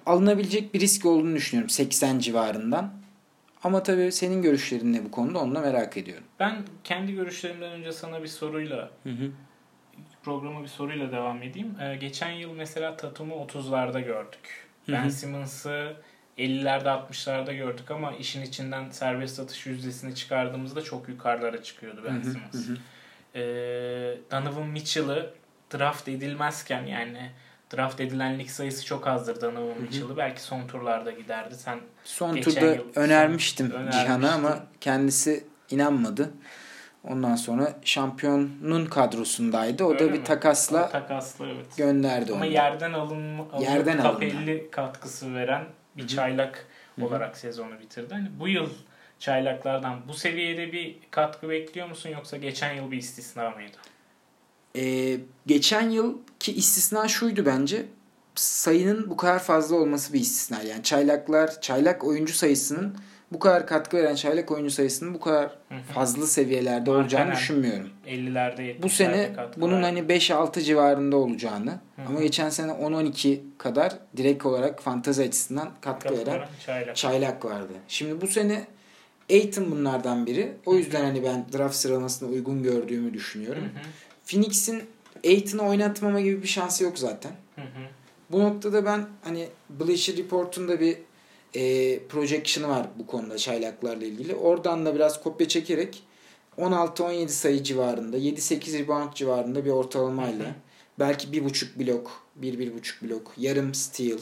alınabilecek bir risk olduğunu düşünüyorum 80 civarından. Ama tabii senin görüşlerin ne bu konuda onu da merak ediyorum. Ben kendi görüşlerimden önce sana bir soruyla programa bir soruyla devam edeyim. Ee, geçen yıl mesela Tatum'u 30'larda gördük. Ben Simmons'ı 50'lerde 60'larda gördük ama işin içinden serbest atış yüzdesini çıkardığımızda çok yukarılara çıkıyordu Ben Simmons. Ee, Donovan Mitchell'ı draft edilmezken yani draft edilen lig sayısı çok azdır Donovan Mitchell'ı. Belki son turlarda giderdi. Sen Son turda yıl- önermiştim. Cihan'a ama kendisi inanmadı. Ondan sonra şampiyonun kadrosundaydı. O Öyle da bir mi? takasla O takaslı evet. gönderdi onu. Ama yerden alınma alınıp Yerden alınma. 50 katkısı veren bir çaylak olarak sezonu bitirdi. Hani bu yıl çaylaklardan bu seviyede bir katkı bekliyor musun yoksa geçen yıl bir istisna mıydı? Ee, geçen yılki istisna şuydu bence. Sayının bu kadar fazla olması bir istisna. Yani çaylaklar, çaylak oyuncu sayısının bu kadar katkı veren çaylak oyuncu sayısının bu kadar fazla seviyelerde olacağını düşünmüyorum. 50'lerde 70'lerde Bu sene bunun hani 5-6 civarında olacağını ama geçen sene 10-12 kadar direkt olarak fantazi açısından katkı Katkı veren çaylak. çaylak vardı. Şimdi bu sene Aiton bunlardan biri. O yüzden hani ben draft sıralamasına uygun gördüğümü düşünüyorum. Phoenix'in Aiton'u oynatmama gibi bir şansı yok zaten. Bu noktada ben hani Bleacher Report'un da bir e, projection'ı var bu konuda çaylaklarla ilgili. Oradan da biraz kopya çekerek 16-17 sayı civarında, 7-8 rebound civarında bir ortalamayla Hı hı. belki 1.5 blok, 1-1.5 blok, yarım steal,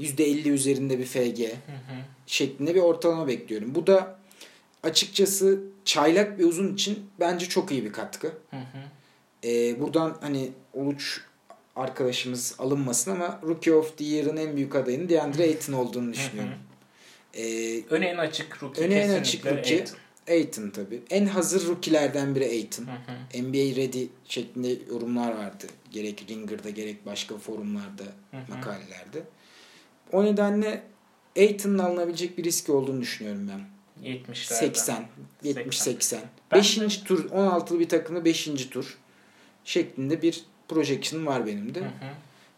%50 üzerinde bir FG Hı hı. şeklinde bir ortalama bekliyorum. Bu da açıkçası çaylak bir uzun için bence çok iyi bir katkı. Hı hı. Ee, buradan hani Uluç arkadaşımız alınmasın ama Rookie of the Year'ın en büyük adayının DeAndre Ayton olduğunu düşünüyorum. Ee, Öne en açık rookie Öne en açık rookie. Ayton. Ayton tabii. En hazır rookie'lerden biri. Hı hı. NBA ready şeklinde yorumlar vardı. Gerek Ringer'da gerek başka forumlarda, Hı hı. makalelerde. O nedenle Ayton'un alınabilecek bir riski olduğunu düşünüyorum ben. 70'lerde. 80, 70-80. Ben 5. tur, 16'lı bir takımda 5. tur şeklinde bir projection var benim de. Hı hı.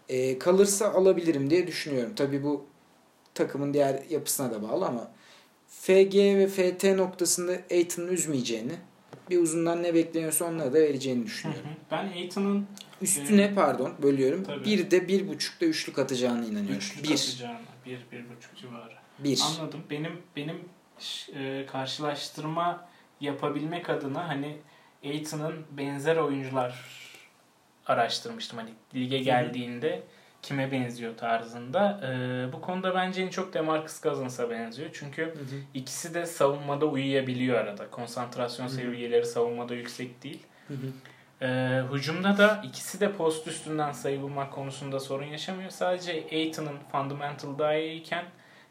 Ee, kalırsa alabilirim diye düşünüyorum. Tabii bu takımın diğer yapısına da bağlı ama FG ve FT noktasında Aiton'un üzmeyeceğini bir uzundan ne bekleniyorsa onlara da vereceğini Hı düşünüyorum. hı. Ben Aiton'un Üstüne pardon bölüyorum. Tabii. Bir de bir buçukta üçlük atacağını inanıyorum. üçlü bir. katacağına. Bir, bir buçuk civarı. Bir. Anladım. Benim benim e, karşılaştırma yapabilmek adına hani Aiton'un benzer oyuncular araştırmıştım. Hani lige geldiğinde kime benziyor tarzında. E, bu konuda bence en çok DeMarcus Cousins'a benziyor. Çünkü ikisi de savunmada uyuyabiliyor arada. Konsantrasyon seviyeleri savunmada yüksek değil. Hı hı. Ee, hücumda da ikisi de post üstünden sayı bulmak konusunda sorun yaşamıyor. Sadece Aiton'un fundamental daha iyiyken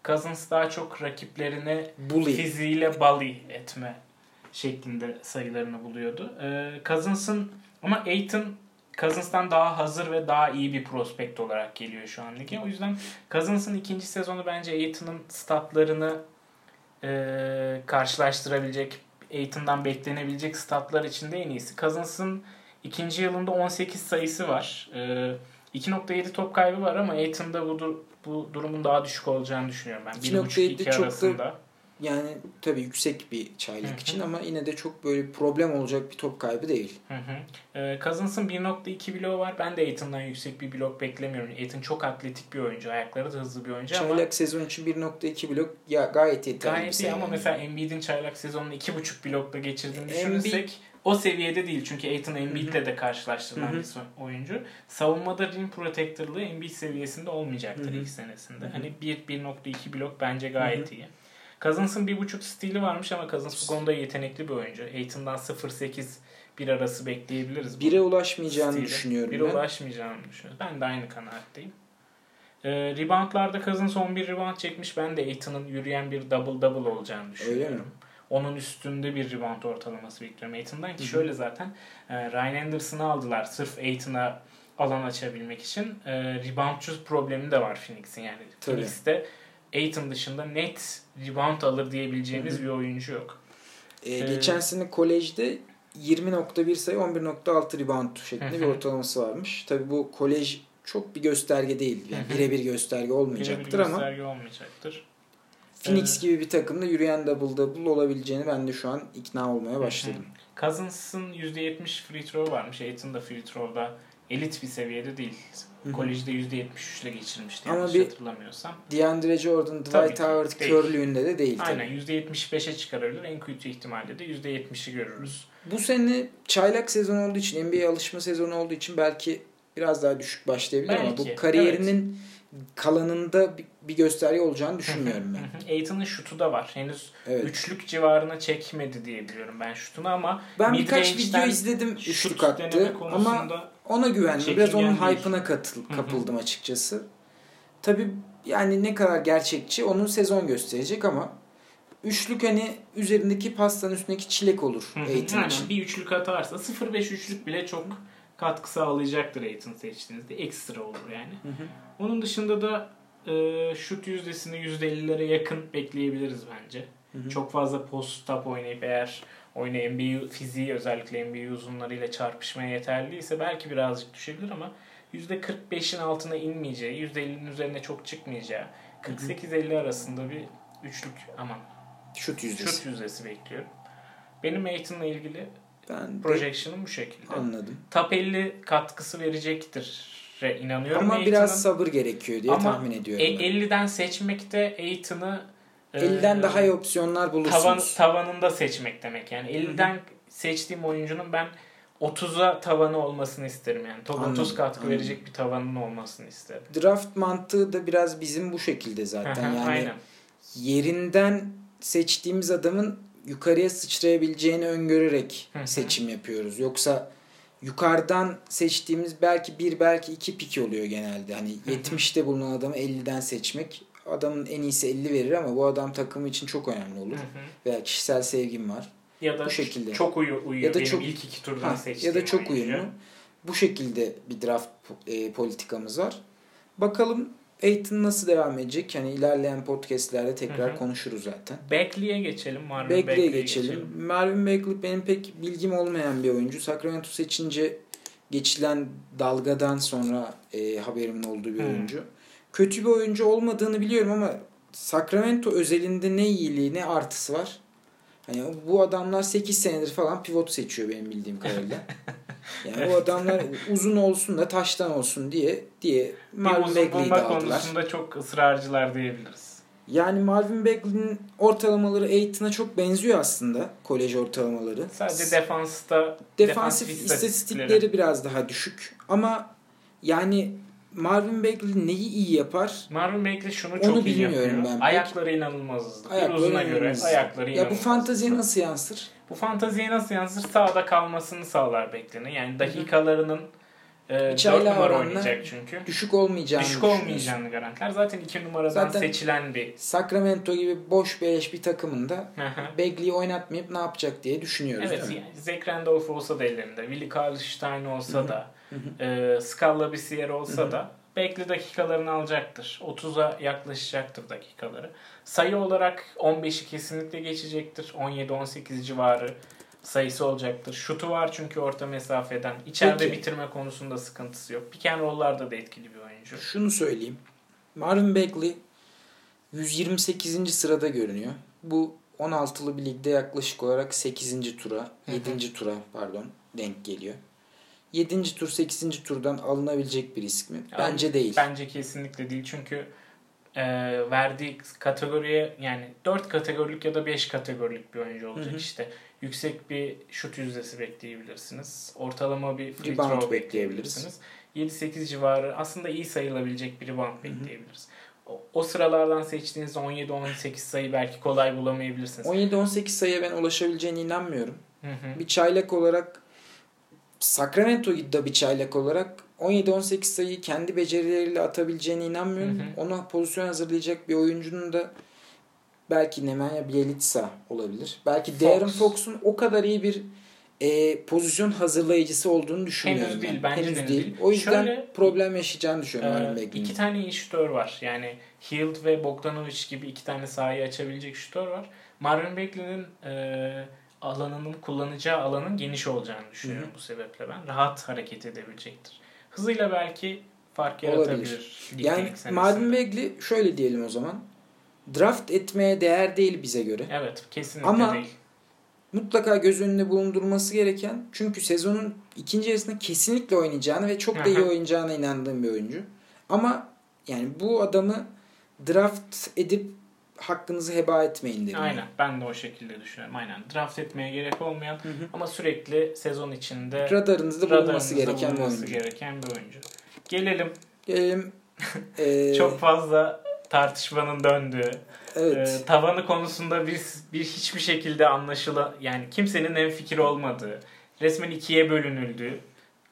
Cousins daha çok rakiplerine Bully. fiziğiyle bully etme şeklinde sayılarını buluyordu. Ee, Cousins'ın ama Aiton Cousins'tan daha hazır ve daha iyi bir prospekt olarak geliyor şu an lige. O yüzden Cousins'ın ikinci sezonu bence Aiton'un statlarını e, karşılaştırabilecek, Aiton'dan beklenebilecek statlar içinde en iyisi. Cousins'ın ikinci yılında 18 sayısı var. E, 2.7 top kaybı var ama Aiton'da bu, dur- bu durumun daha düşük olacağını düşünüyorum ben. 2.7 1.5-2 çok da- arasında. Yani tabii yüksek bir çaylak için ama yine de çok böyle problem olacak bir top kaybı değil. Hı hı. Ee, Cousins'ın 1.2 bloğu var. Ben de Aiton'dan yüksek bir blok beklemiyorum. Aiton çok atletik bir oyuncu. Ayakları da hızlı bir oyuncu ama Çaylak sezon için 1.2 blok ya gayet yeterli bir gayet iyi sayı ama yani. mesela Embiid'in çaylak sezonunu 2.5 blokta geçirdiğini Embiid- düşünürsek o seviyede değil. Çünkü Aiton Embiid'le de karşılaştırılan bir oyuncu. Savunmada rim protector'lığı Embiid seviyesinde olmayacaktır Hı hı. ilk senesinde. Hı hı. Hani 1-1.2 blok bence gayet iyi. Cousins'ın 1.5 stili varmış ama Cousins bu konuda yetenekli bir oyuncu. Aiton'dan 0.8 bir arası bekleyebiliriz. Bire ulaşmayacağını stili. düşünüyorum Bire ben. ulaşmayacağını düşünüyorum. Ben de aynı kanaatteyim. Ee, reboundlarda Cousins 11 rebound çekmiş. Ben de Aiton'un yürüyen bir double double olacağını düşünüyorum. Öyle mi? Onun üstünde bir rebound ortalaması bekliyorum Aiton'dan ki şöyle zaten e, Ryan Anderson'ı aldılar sırf Aiton'a alan açabilmek için. E, reboundçu problemi de var Phoenix'in yani. Tabii. Phoenix'te Aiton dışında net rebound alır diyebileceğimiz bir oyuncu yok. Ee, Ee, geçen sene kolejde 20.1 sayı 11.6 rebound şeklinde Hı bir ortalaması varmış. Tabii bu kolej çok bir gösterge değil. Yani birebir gösterge olmayacaktır Birebir ama gösterge olmayacaktır. Phoenix Ee, gibi bir takımda yürüyen double double olabileceğini ben de şu an ikna olmaya başladım. Cousins'ın %70 free throw varmış. Aiton da free throw'da elit bir seviyede değil. Kolejde %73 ile geçirmişti Ama yanlış bir- hatırlamıyorsam. DeAndre Jordan, Tabii Dwight ki, Howard değil. körlüğünde de değil tabii. Aynen %75'e çıkarabilir. En kötü ihtimalle de %70'i görürüz. Bu sene çaylak sezon olduğu için, NBA alışma sezonu olduğu için belki biraz daha düşük başlayabilir ama bu Belki, kariyerinin kalanında bir- gösterge olacağını düşünmüyorum ben. Aiton'un şutu da var. Henüz Evet. üçlük civarına çekmedi diye biliyorum ben şutunu ama Ben birkaç video izledim üçlük attı ama ona güvendim. Biraz onun çekingen değil. hype'ına katıl, kapıldım açıkçası. Tabii yani ne kadar gerçekçi onun sezon gösterecek ama üçlük hani üzerindeki pastanın üstündeki çilek olur Hı hı. Aiton Aynen, için. bir üçlük atarsa 0-5 üçlük bile çok katkı sağlayacaktır Aiton seçtiğinizde. Ekstra olur yani. Onun dışında da e, şut yüzdesini %50'lere yakın bekleyebiliriz bence. Çok fazla post-up oynayıp eğer oyuna NBA fiziği özellikle NBA uzunlarıyla çarpışmaya yeterliyse belki birazcık düşebilir ama %45'in altına inmeyeceği, %50'nin üzerine çok çıkmayacağı 48-50 arasında bir üçlük aman Şut yüzdesi. şut yüzdesi bekliyorum. Benim Aiton'la ilgili Ben projection'ım bu şekilde. anladım. Top 50 katkısı verecektir inanıyorum. Ama Aiton'un. biraz sabır gerekiyor diye Ama tahmin ediyorum. E, ben. 50'den seçmekte Aiton'ı e, 50'den daha iyi opsiyonlar bulursunuz. tavan, tavanında seçmek demek. Yani 50'den seçtiğim oyuncunun ben 30'a tavanı olmasını isterim yani. Top 30 Anladım, katkı anladım. verecek bir tavanın olmasını isterim. Draft mantığı da biraz bizim bu şekilde zaten. yani Aynen. yerinden seçtiğimiz adamın yukarıya sıçrayabileceğini öngörerek seçim yapıyoruz. Yoksa yukarıdan seçtiğimiz belki bir belki iki pik oluyor genelde. Hani hı. 70'te bulunan adamı 50'den seçmek adamın en iyisi 50 verir ama bu adam takımı için çok önemli olur. Hı hı. Veya kişisel sevgim var. Ya da Bu şekilde. çok uyu, uyuyor. Ya da Benim çok- ilk iki turdan Ha, seçtiğim ya da çok oyuncu. uyumlu. Bu şekilde bir draft e, politikamız var. Bakalım Aiton nasıl devam edecek? Yani ilerleyen podcastlerde tekrar Hı hı. konuşuruz zaten. Bagley'e geçelim. Marvin Bagley'e Bagley'e geçelim. Marvin Bagley benim pek bilgim olmayan bir oyuncu. Sacramento seçince geçilen dalgadan sonra e, haberimin olduğu bir Hmm. oyuncu. Kötü bir oyuncu olmadığını biliyorum ama Sacramento özelinde ne iyiliği ne artısı var. Hani bu adamlar 8 senedir falan pivot seçiyor benim bildiğim kadarıyla. Yani bu adamlar uzun olsun da taştan olsun diye diye Marvin Bagley'i bulma aldılar. konusunda çok ısrarcılar diyebiliriz. Yani Marvin Bagley'nin ortalamaları Aiton'a çok benziyor aslında. Kolej ortalamaları. Sadece defansta Defansif istatistikleri biraz daha düşük. Ama yani Marvin Bagley neyi iyi yapar? Marvin Bagley şunu Onu çok iyi bilmiyorum yapıyor. ben. Ayakları inanılmaz hızlı. Bir Ayakları uzuna göre inanılmaz. ayakları Ya inanılmaz. bu fanteziye nasıl yansır? Bu fanteziye nasıl yansır? Sağda kalmasını sağlar Bagley'nin. Yani dakikalarının e, 4 İç ayla numara oynayacak çünkü. Düşük olmayacağını Düşük olmayacağını garantiler. Zaten 2 numaradan Zaten- seçilen bir Sacramento gibi boş beleş bir takımında. Bagley'i oynatmayıp ne yapacak diye düşünüyoruz Evet, yani Zach Randolph olsa da ellerinde, Willie Karlstein olsa da, e, Scala Bissier olsa Hı hı. da Bagley dakikalarını alacaktır. 30'a yaklaşacaktır dakikaları. Sayı olarak 15'i kesinlikle geçecektir. 17-18 civarı sayısı olacaktır. Şutu var çünkü orta mesafeden. İçeride Peki. bitirme konusunda sıkıntısı yok. Pick and roll'larda da etkili bir oyuncu. Şunu söyleyeyim. Marvin Bagley 128. sırada görünüyor. Bu 16'lı bir ligde yaklaşık olarak 8. tura, Hı hı. 7. tura pardon denk geliyor. 7. tur 8. turdan alınabilecek bir isim mi? Bence değil. Bence kesinlikle değil çünkü e, verdiği kategoriye yani 4 kategorilik ya da 5 kategorilik bir oyuncu olacak Hı hı. işte. Yüksek bir şut yüzdesi bekleyebilirsiniz. Ortalama bir free Rebound throw bekleyebilirsiniz. 7-8 civarı aslında iyi sayılabilecek bir rebound bekleyebiliriz. O, o sıralardan seçtiğiniz 17-18 sayı belki kolay bulamayabilirsiniz. 17-18 sayıya ben ulaşabileceğine inanmıyorum. Hı hı. Bir çaylak olarak Sacramento'da bir çaylak olarak 17-18 sayıyı kendi becerileriyle atabileceğine inanmıyorum. Hı hı. Ona pozisyon hazırlayacak bir oyuncunun da belki Nemanja Bjelica olabilir. Belki Fox. Darren Fox'un o kadar iyi bir e, pozisyon hazırlayıcısı olduğunu düşünmüyorum. Henüz değil, ben. bence Henüz de değil. değil. O yüzden Şöyle- problem yaşayacağını düşünüyorum Bagley'in. iki tane iyi şutör var. Yani Hield ve Bogdanovic gibi iki tane sahayı açabilecek şutör var. Marvin Bagley'nin e, alanının kullanacağı alanın geniş olacağını düşünüyorum bu sebeple ben. Rahat hareket edebilecektir. Hızıyla belki fark Olabilir. yaratabilir. lig Yani. Marvin Bagley şöyle diyelim o zaman. Draft etmeye değer değil bize göre. Evet kesinlikle Ama- değil. mutlaka göz önünde bulundurması gereken çünkü sezonun ikinci yarısında kesinlikle oynayacağını ve çok da iyi oynayacağına inandığım bir oyuncu. Ama yani bu adamı draft edip hakkınızı heba etmeyin derim. Aynen. Ben de o şekilde düşünüyorum. Aynen. Draft etmeye gerek olmayan Hı hı. ama sürekli sezon içinde Radarınızda bulunması gereken bir bulunması oyuncu. gereken bir oyuncu. Gelelim Gelelim. Ee, çok fazla tartışmanın döndüğü, evet. e, tavanı konusunda biz bir hiçbir şekilde anlaşıla yani kimsenin en fikir olmadığı, resmen ikiye bölünüldüğü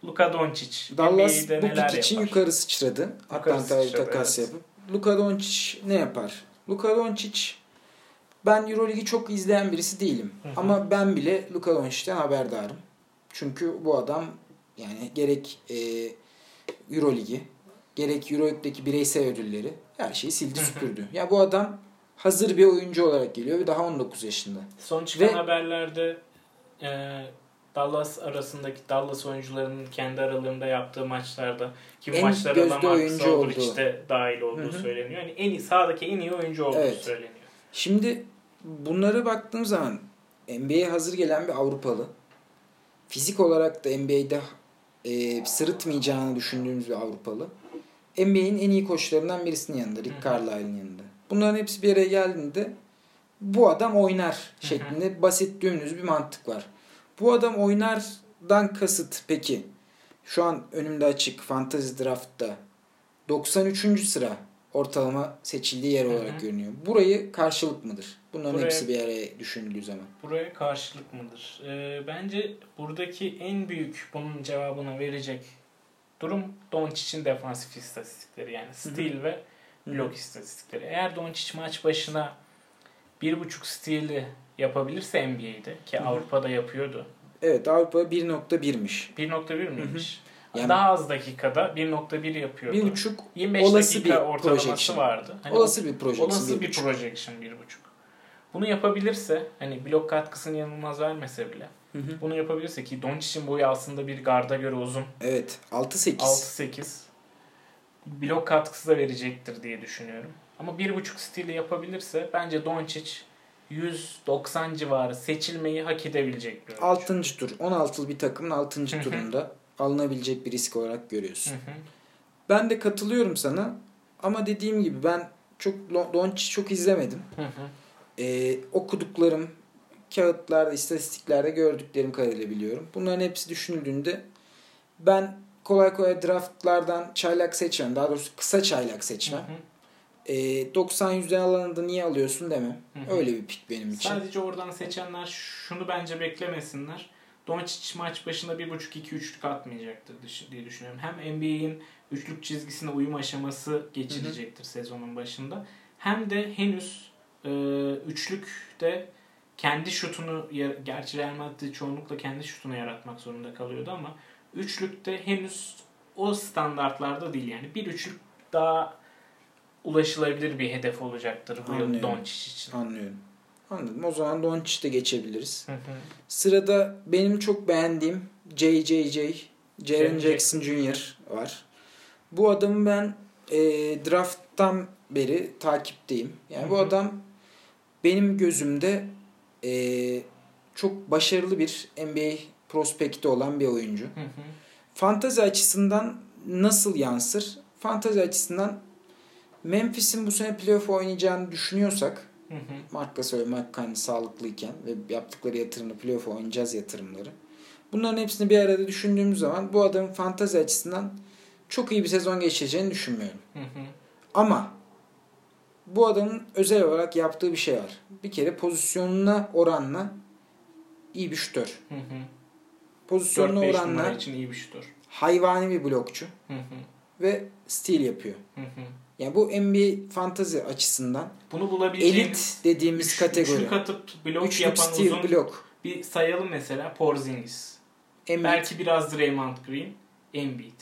Luka Doncic Dallas bu pik için yukarı sıçradı. Atlanta'ya sıçradı, takas evet. yapıp. Luka Doncic ne yapar? Luka Doncic ben Euroligi çok izleyen birisi değilim. Hı hı. Ama ben bile Luka Doncic'ten haberdarım. Çünkü bu adam yani gerek e, Euroligi gerek Euroleague'deki bireysel ödülleri her şeyi sildi süpürdü. ya bu adam hazır bir oyuncu olarak geliyor ve daha 19 yaşında. Son çıkan Ve- haberlerde e, Dallas arasındaki Dallas oyuncularının kendi aralarında yaptığı maçlarda ki bu En maçlara Lamarcus oyuncu Aldridge de dahil olduğu Hı hı. söyleniyor. Yani en iyi sahadaki en iyi oyuncu olduğu Evet. söyleniyor. Şimdi bunlara baktığım zaman NBA'ye hazır gelen bir Avrupalı. Fizik olarak da NBA'de e, sırıtmayacağını düşündüğümüz bir Avrupalı. NBA'in en iyi koçlarından birisinin yanında. Rick. Carlisle'ın yanında. Bunların hepsi bir araya geldiğinde bu adam oynar şeklinde basit dümdüz bir mantık var. Bu adam oynardan kasıt peki şu an önümde açık Fantasy Draft'ta 93. sıra ortalama seçildiği yer olarak görünüyor. Burayı karşılık mıdır? Bunların Buraya- hepsi bir araya düşünüldüğü zaman. Buraya karşılık mıdır? E, bence buradaki en büyük bunun cevabını verecek durum Doncic'in defansif istatistikleri yani steal ve blok istatistikleri. Eğer Doncic maç başına bir buçuk steal'i yapabilirse NBA'de ki Hı hı. Avrupa'da yapıyordu. Evet Avrupa 1.1'miş. 1.1 miymiş? Yani- Daha az dakikada 1.1 yapıyordu. Bir buçuk 25 olası dakika bir ortalaması projection. vardı. Hani olası bir projection. olası bir bir projection 1.5. Bunu yapabilirse hani blok katkısını yanılmaz vermese bile Hı hı. bunu yapabilirse ki Doncic'in boyu aslında bir garda göre uzun. Evet 6-8. 6-8. Blok katkısı da verecektir diye düşünüyorum. Ama 1.5 stili yapabilirse bence Doncic 190 civarı seçilmeyi hak edebilecek bir oyuncu. 6. tur. 16'lı bir takımın 6. Hı hı. turunda alınabilecek bir risk olarak görüyorsun. Ben de katılıyorum sana. Ama dediğim gibi ben çok Doncic çok izlemedim. Ee, okuduklarım, kağıtlarda, istatistiklerde gördüklerim kadarıyla biliyorum. Bunların hepsi düşünüldüğünde ben kolay kolay draftlardan çaylak seçmem. Daha doğrusu kısa çaylak seçmem. Hı. Ee, 90 yüzden alanı da niye alıyorsun hı. Öyle bir pik benim için. Sadece oradan seçenler şunu bence beklemesinler. Doncic maç başında 1.5-2 üçlük atmayacaktır diye düşünüyorum. Hem NBA'in üçlük çizgisine uyum aşaması geçirecektir sezonun başında. Hem de henüz e, üçlükte kendi şutunu gerçi Real Madrid çoğunlukla kendi şutunu yaratmak zorunda kalıyordu ama üçlükte henüz o standartlarda değil yani. Bir üçlük daha ulaşılabilir bir hedef olacaktır bu yıl. Doncic için. Anlıyorum. Anladım. O zaman Doncic'te geçebiliriz. Hı hı. Sırada benim çok beğendiğim JJJ, Jaren Jackson Jr. var. Bu adamı ben e, drafttan beri takipteyim. Yani Hı bu adam benim gözümde e, çok başarılı bir NBA prospekti olan bir oyuncu. Hı hı. Fantazi açısından nasıl yansır? Fantazi açısından Memphis'in bu sene playoff oynayacağını düşünüyorsak Hı hı. Mark Gasol Kahn sağlıklıyken ve yaptıkları yatırımla playoff oynayacağız yatırımları. Bunların hepsini bir arada düşündüğümüz zaman bu adamın fantazi açısından çok iyi bir sezon geçireceğini düşünmüyorum. Hı hı. Ama bu adamın özel olarak yaptığı bir şey var. Bir kere pozisyonuna oranla iyi bir şütör. Hı hı. Pozisyonuna 4-5 numara oranla için iyi bir şutör. hayvani bir blokçu Hı hı. ve steal yapıyor. Hı hı. Yani bu NBA fantazi açısından Bunu bulabileceğimiz elit dediğimiz üç, kategori. Üçlük atıp blok Üçlük yapan uzun blok. bir sayalım mesela Porzingis. Embiid, Belki biraz Draymond Green. Embiid.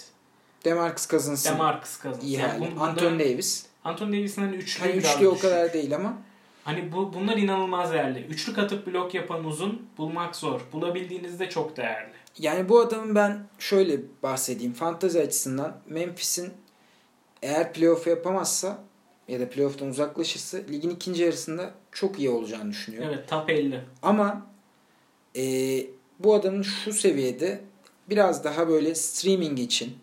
Demarcus Cousins'ın Demarcus Cousins. iyi Yani bun- Anthony Davis. Anthony Davis'in hani üçlü Hani üçlü o düşük. kadar değil ama Hani bu bunlar inanılmaz değerli. Üçlük atıp blok yapan uzun bulmak zor. Bulabildiğinizde çok değerli. yani bu adamın ben şöyle bahsedeyim. Fantazi açısından Memphis'in eğer playoff yapamazsa ya da playoff'tan uzaklaşırsa ligin ikinci yarısında çok iyi olacağını düşünüyorum. Evet top 50. Ama e, bu adamın şu seviyede biraz daha böyle streaming için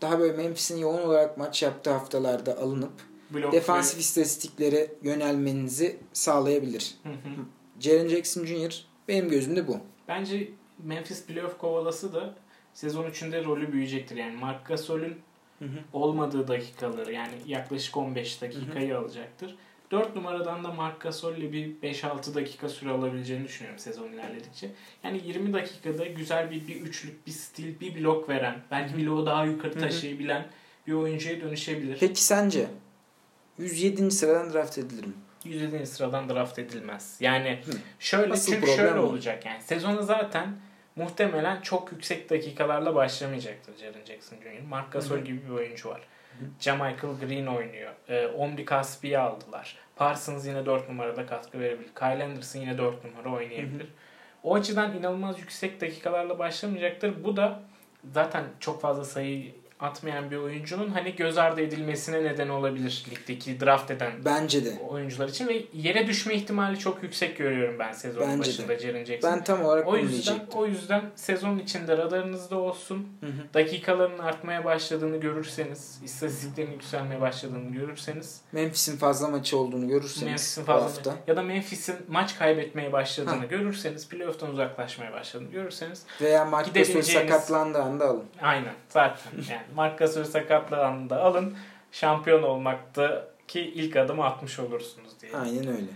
daha böyle Memphis'in yoğun olarak maç yaptığı haftalarda alınıp Blok defansif istatistiklere yönelmenizi sağlayabilir. Hı hı. Jaren Jackson Jr. benim gözümde bu. Bence Memphis playoff kovalası da sezon içinde rolü büyüyecektir. Yani Marc Gasol'ün olmadığı dakikaları yani yaklaşık 15 dakikayı alacaktır. 4 numaradan da Marc Gasol'le bir 5-6 dakika süre alabileceğini düşünüyorum sezon ilerledikçe. Yani 20 dakikada güzel bir, bir üçlük, bir stil, bir blok veren, belki bloğu daha yukarı Hı hı. taşıyabilen bir oyuncuya dönüşebilir. Peki sence 107. sıradan draft edilir mi? 107. sıradan draft edilmez. Yani Hı. şöyle Asıl çünkü problem şöyle olacak yani. Sezonu zaten muhtemelen çok yüksek dakikalarla başlamayacaktır Jaren Jackson Jr. Marc Gasol Hı hı. gibi bir oyuncu var. Jamichael Green oynuyor. Ee, Omri Caspi'yi aldılar. Parsons yine 4 numarada katkı verebilir. Kyle Anderson yine 4 numara oynayabilir. O açıdan inanılmaz yüksek dakikalarla başlamayacaktır. Bu da zaten çok fazla sayı atmayan bir oyuncunun hani göz ardı edilmesine neden olabilir ligdeki draft eden Bence de. oyuncular için ve yere düşme ihtimali çok yüksek görüyorum ben sezonun Bence başında Jaren Jackson. Ben tam olarak o yüzden o yüzden sezon içinde radarınızda olsun. Hı hı. Dakikaların artmaya başladığını görürseniz, istatistiklerin yükselmeye başladığını görürseniz, Memphis'in fazla maçı olduğunu görürseniz Memphis'in fazla hafta ya da Memphis'in maç kaybetmeye başladığını Ha. görürseniz, playoff'tan uzaklaşmaya başladığını görürseniz veya Mark Gidebileceğiniz- sakatlandığı anda alın. aynen zaten yani Mark Gasol sakatlığı anında alın şampiyon olmaktaki ilk adımı atmış olursunuz diye. Aynen öyle.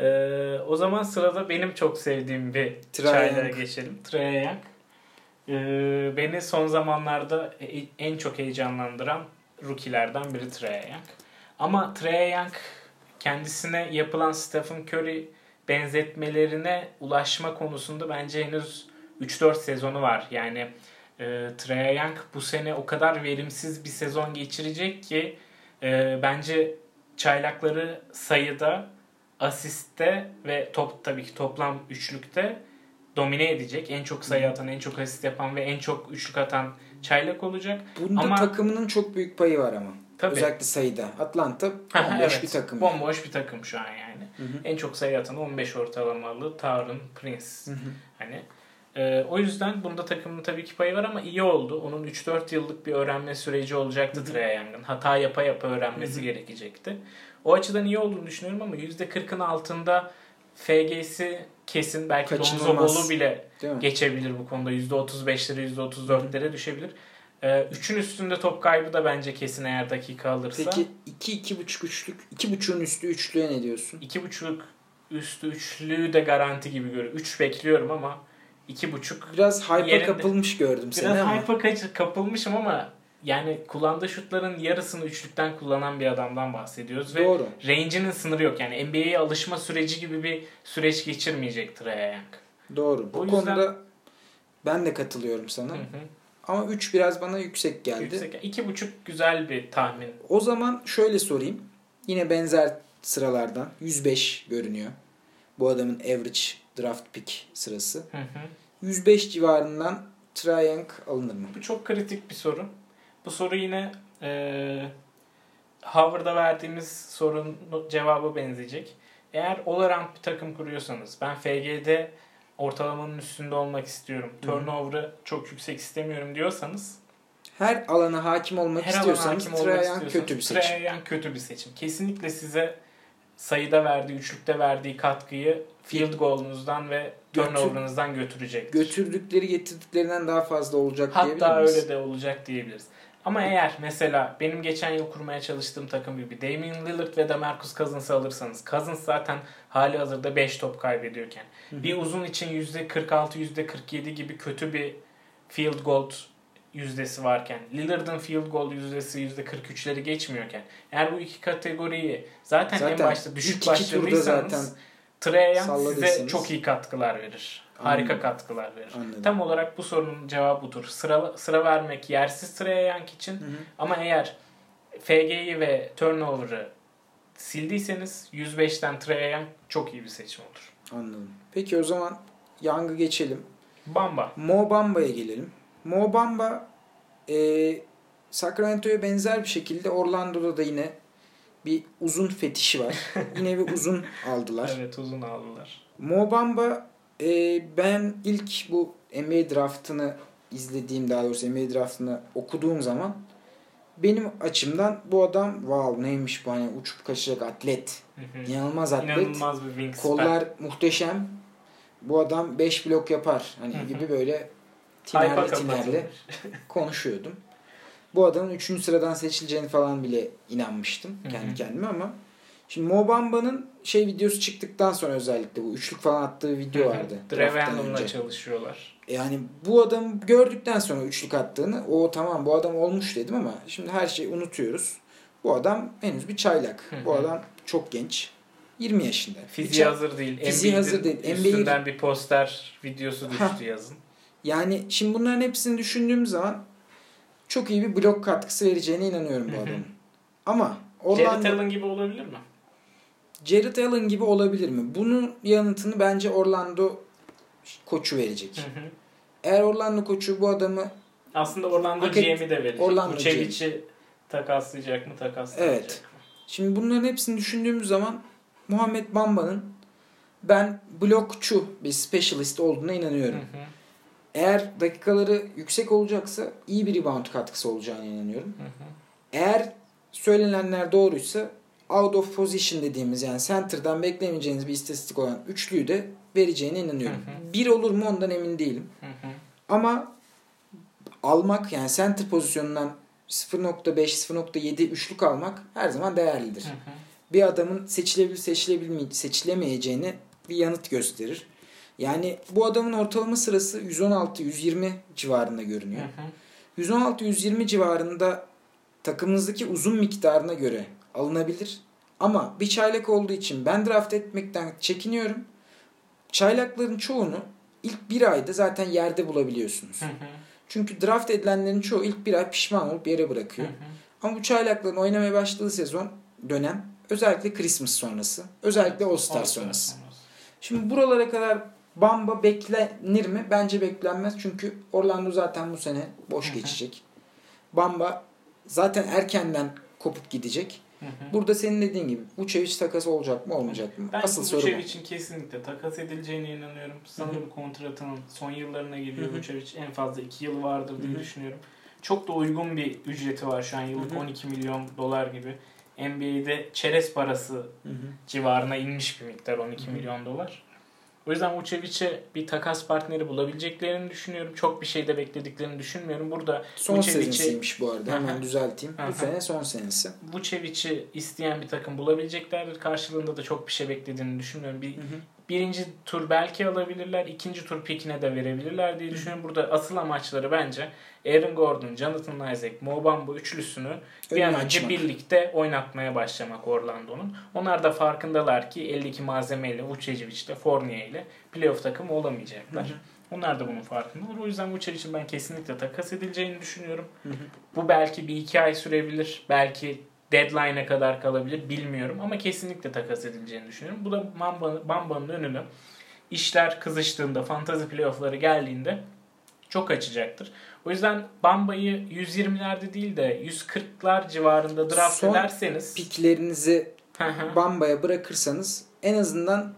Ee, o zaman sırada benim çok sevdiğim bir çaylara geçelim. Trae Young. Ee, beni son zamanlarda e- en çok heyecanlandıran rookie'lerden biri Trae Young. Ama Trae Young kendisine yapılan Stephen Curry benzetmelerine ulaşma konusunda bence henüz 3-4 sezonu var. Yani e, Trae Young bu sene o kadar verimsiz bir sezon geçirecek ki e, bence çaylakları sayıda, asiste ve top tabii ki toplam üçlükte domine edecek. En çok sayı atan, en çok asist yapan ve en çok üçlük atan çaylak olacak. Bunda Ama- takımının çok büyük payı var ama. Tabii. Özellikle sayıda. Atlanta bomboş evet. bir takım. Bomboş bir takım şu an yani. Hı hı. En çok sayı atan 15 ortalamalı Tarun Prince. Hı hı. Hani e, o yüzden bunda takımın tabii ki payı var ama iyi oldu. Onun 3-4 yıllık bir öğrenme süreci olacaktı Trae Young'ın. Hata yapa yapa öğrenmesi gerekecekti. O açıdan iyi olduğunu düşünüyorum ama %40'ın altında FG'si kesin. Belki. Ball'u bile geçebilir bu konuda. %35'lere %34'lere düşebilir. Ee, üçün üstünde top kaybı da bence kesin eğer dakika alırsa. Peki 2 iki, buçuk üçlük, iki buçuğun üstü üçlüğe ne diyorsun? İki buçuk üstü üçlüğü de garanti gibi görüyorum. Üç bekliyorum ama iki buçuk Biraz hype'a Yerinde. kapılmış gördüm seni biraz ama. hype'a kaç- kapılmışım ama yani kullandığı şutların yarısını üçlükten kullanan bir adamdan bahsediyoruz ve Doğru. range'inin sınırı yok. Yani NBA'ye alışma süreci gibi bir süreç geçirmeyecek Young. Doğru. Bu O yüzden- konuda ben de katılıyorum sana. Hı hı. Ama 3 biraz bana yüksek geldi. Yüksek. İki buçuk güzel bir tahmin. O zaman şöyle sorayım. Yine benzer sıralardan 105 görünüyor. Bu adamın average draft pick sırası. Hı hı. 105 civarından Young alınır mı? Bu çok kritik bir soru. Bu soru yine e, Harvard'a verdiğimiz sorunun cevabı benzeyecek. Eğer all-around bir takım kuruyorsanız, ben FG'de ortalamanın üstünde olmak istiyorum, turnover'ı çok yüksek istemiyorum diyorsanız, Her alana hakim olmak her istiyorsanız hakim olmak istiyorsanız, kötü bir seçim. Trae Young kötü bir seçim. Kesinlikle size sayıda verdiği, üçlükte verdiği katkıyı field goal'unuzdan ve turnover'ınızdan götürecektir. Götürdükleri getirdikleri daha fazla olacak diyebilir Hatta öyle de olacak diyebiliriz. Ama eğer mesela benim geçen yıl kurmaya çalıştığım takım gibi Damian Lillard ve DeMarcus Cousins'ı alırsanız Cousins zaten hali hazırda 5 top kaybediyorken bir uzun için %46 %47 gibi kötü bir field goal yüzdesi varken Lillard'ın field goal yüzdesi %43'leri geçmiyorken eğer bu iki kategoriyi zaten, en Zaten başta düşük başladıysanız zaten Trae Young size çok iyi katkılar verir. Harika Anladım. katkılar verir. Anladım. Tam olarak bu sorunun cevabı budur. Sıra, sıra vermek yersiz Trae Young için Hı hı. ama eğer FG'yi ve turnover'ı sildiyseniz 105'ten Trae Young çok iyi bir seçim olur. Anladım. Peki o zaman Young'ı geçelim. Bamba. Mo Bamba'ya gelelim. Mo Bamba e, Sacramento'ya benzer bir şekilde Orlando'da da yine bir uzun fetişi var. yine bir uzun aldılar. Evet uzun aldılar. Mo Bamba Ee, ben ilk bu NBA draftını izlediğim daha doğrusu NBA draftını okuduğum zaman benim açımdan bu adam wow neymiş bu hani uçup kaçacak atlet. İnanılmaz atlet. İnanılmaz bir wingspan. Kollar muhteşem. Bu adam 5 blok yapar. Hani gibi böyle tinerli tinerli konuşuyordum. Bu adamın 3. sıradan seçileceğini falan bile inanmıştım kendi kendime ama şimdi Mo Bamba'nın şey videosu çıktıktan sonra özellikle bu üçlük falan attığı video vardı. önce. çalışıyorlar. Yani bu adamı gördükten sonra üçlük attığını o tamam bu adam olmuş dedim ama şimdi her şeyi unutuyoruz. Bu adam henüz bir çaylak. Hı hı. Bu adam çok genç. 20 yaşında. Fiziği hazır değil. Fiziği hazır değil. Üstünden bir poster videosu düştü Hah. yazın. Yani şimdi bunların hepsini düşündüğüm zaman çok iyi bir blok katkısı vereceğine inanıyorum bu Hı hı. adamın. Ama Jared Orlando, Allen gibi olabilir mi? Jared Allen gibi olabilir mi? Bunun yanıtını bence Orlando koçu verecek. Hı hı. Eğer Orlando koçu bu adamı Aslında Orlando GM'i de verecek. Orlando Vucevic'i takaslayacak mı takaslayacak Evet. mı? Şimdi bunların hepsini düşündüğümüz zaman Muhammed Bamba'nın ben blokçu bir specialist olduğuna Hı inanıyorum. hı. Eğer dakikaları yüksek olacaksa iyi bir rebound katkısı olacağına inanıyorum. Hı hı. Eğer söylenenler doğruysa out of position dediğimiz yani center'dan beklemeyeceğiniz bir istatistik olan üçlüyü de vereceğine inanıyorum. Hı hı. Bir olur mu ondan emin değilim. Hı hı. Ama almak yani center pozisyonundan 0.5 0.7 üçlük almak her zaman değerlidir. Hı hı. Bir adamın seçilebilir seçilebilme seçilemeyeceğini bir yanıt gösterir. Yani bu adamın ortalama sırası 116-120 civarında görünüyor. Hı hı. 116-120 civarında takımınızdaki uzun miktarına göre alınabilir. Ama bir çaylak olduğu için ben draft etmekten çekiniyorum. Çaylakların çoğunu ilk bir ayda zaten yerde bulabiliyorsunuz. Hı hı. Çünkü draft edilenlerin çoğu ilk bir ay pişman olup yere bırakıyor. Hı hı. Ama bu çaylakların oynamaya başladığı sezon dönem özellikle Christmas sonrası, özellikle All Star sonrası. Şimdi buralara kadar Bamba beklenir mi? Bence beklenmez. Çünkü Orlando zaten bu sene boş geçecek. Bamba zaten erkenden kopup gidecek. Burada senin dediğin gibi Vucevic takası olacak mı olmayacak mı? Ben Asıl soru bu. Vucevic'in kesinlikle takas edileceğine inanıyorum. Sanırım kontratının son yıllarına geliyor hı. Vucevic. En fazla 2 yıl vardır diye düşünüyorum. Çok da uygun bir ücreti var şu an. Yıllık Hı hı. 12 milyon dolar gibi. NBA'de çerez parası civarına inmiş bir miktar 12 Hı hı. milyon dolar. O yüzden Vucevic'e bir takas partneri bulabileceklerini düşünüyorum. Çok bir şey de beklediklerini düşünmüyorum. Burada Son Vucevic'i- senesiymiş bu arada. Hemen düzelteyim. Bu sene son senesi. Vucevic'i isteyen bir takım bulabileceklerdir. Karşılığında da çok bir şey beklediğini düşünmüyorum. Bir. Birinci tur belki alabilirler. ikinci tur pikine de verebilirler diye düşünüyorum. Burada asıl amaçları bence Aaron Gordon, Jonathan Isaac, Mo Bamba üçlüsünü bir an önce açmak. birlikte oynatmaya başlamak Orlando'nun. Onlar da farkındalar ki eldeki malzemeyle, Vucevic'le, Fournier ile playoff takımı olamayacaklar. Hı hı. Onlar da bunun farkındalar. O yüzden Vucevic'in ben kesinlikle takas edileceğini düşünüyorum. Hı hı. Bu belki bir iki ay sürebilir. Belki deadline'e kadar kalabilir. Bilmiyorum ama kesinlikle takas edileceğini düşünüyorum. Bu da Bamba'nın, önünü işler kızıştığında, fantazi playoff'ları geldiğinde çok açacaktır. O yüzden Bamba'yı 120'lerde değil de 140'lar civarında draft Son ederseniz Piklerinizi. Bamba'ya bırakırsanız en azından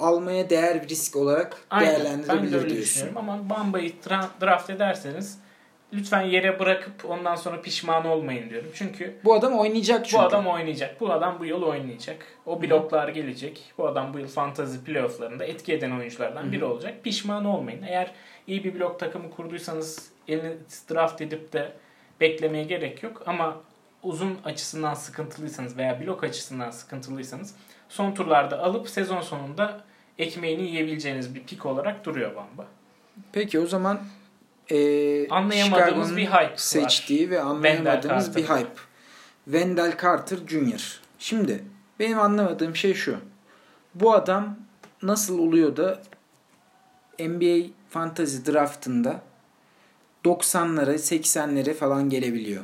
almaya değer bir risk olarak Aynen. Ben de öyle diyorsun. düşünüyorum ama Bamba'yı draft ederseniz lütfen yere bırakıp ondan sonra pişman olmayın diyorum. Çünkü Bu adam oynayacak çünkü. Bu adam oynayacak. Bu adam bu yıl oynayacak. O bloklar gelecek. Bu adam bu yıl fantasy playofflarında etki eden oyunculardan biri olacak. Pişman olmayın. Eğer iyi bir blok takımı kurduysanız elini draft edip de beklemeye gerek yok. Ama uzun açısından sıkıntılıysanız veya blok açısından sıkıntılıysanız son turlarda alıp sezon sonunda ekmeğini yiyebileceğiniz bir pik olarak duruyor Bamba. Peki o zaman e, Anlayamadığımız bir hype var. seçtiği ve anlayamadığımız bir hype. Wendell Carter Jr. Şimdi benim anlamadığım şey şu. Bu adam nasıl oluyor da NBA Fantasy Draft'ında 90'lara 80'lere falan gelebiliyor.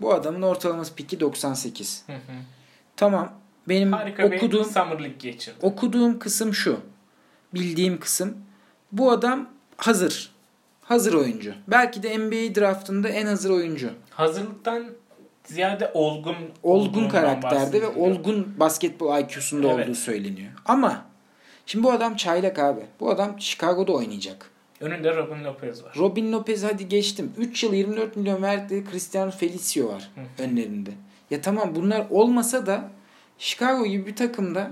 Bu adamın ortalaması piki 98. Hı hı. Tamam. Benim Harika okuduğum bir Summer League geçirdi. okuduğum kısım şu. Bildiğim kısım. Bu adam hazır. Hazır oyuncu. Belki de NBA draftında en hazır oyuncu. Hazırlıktan ziyade olgun Olgun karakterde ve olgun basketbol IQ'sunda Evet. olduğu söyleniyor. Ama Şimdi bu adam çaylak abi. Bu adam Chicago'da oynayacak. Önünde Robin Lopez var. Robin Lopez hadi geçtim. 3 yıl 24 milyon verdikleri Cristiano Felicio var Hı. önlerinde. Ya tamam bunlar olmasa da Chicago gibi bir takımda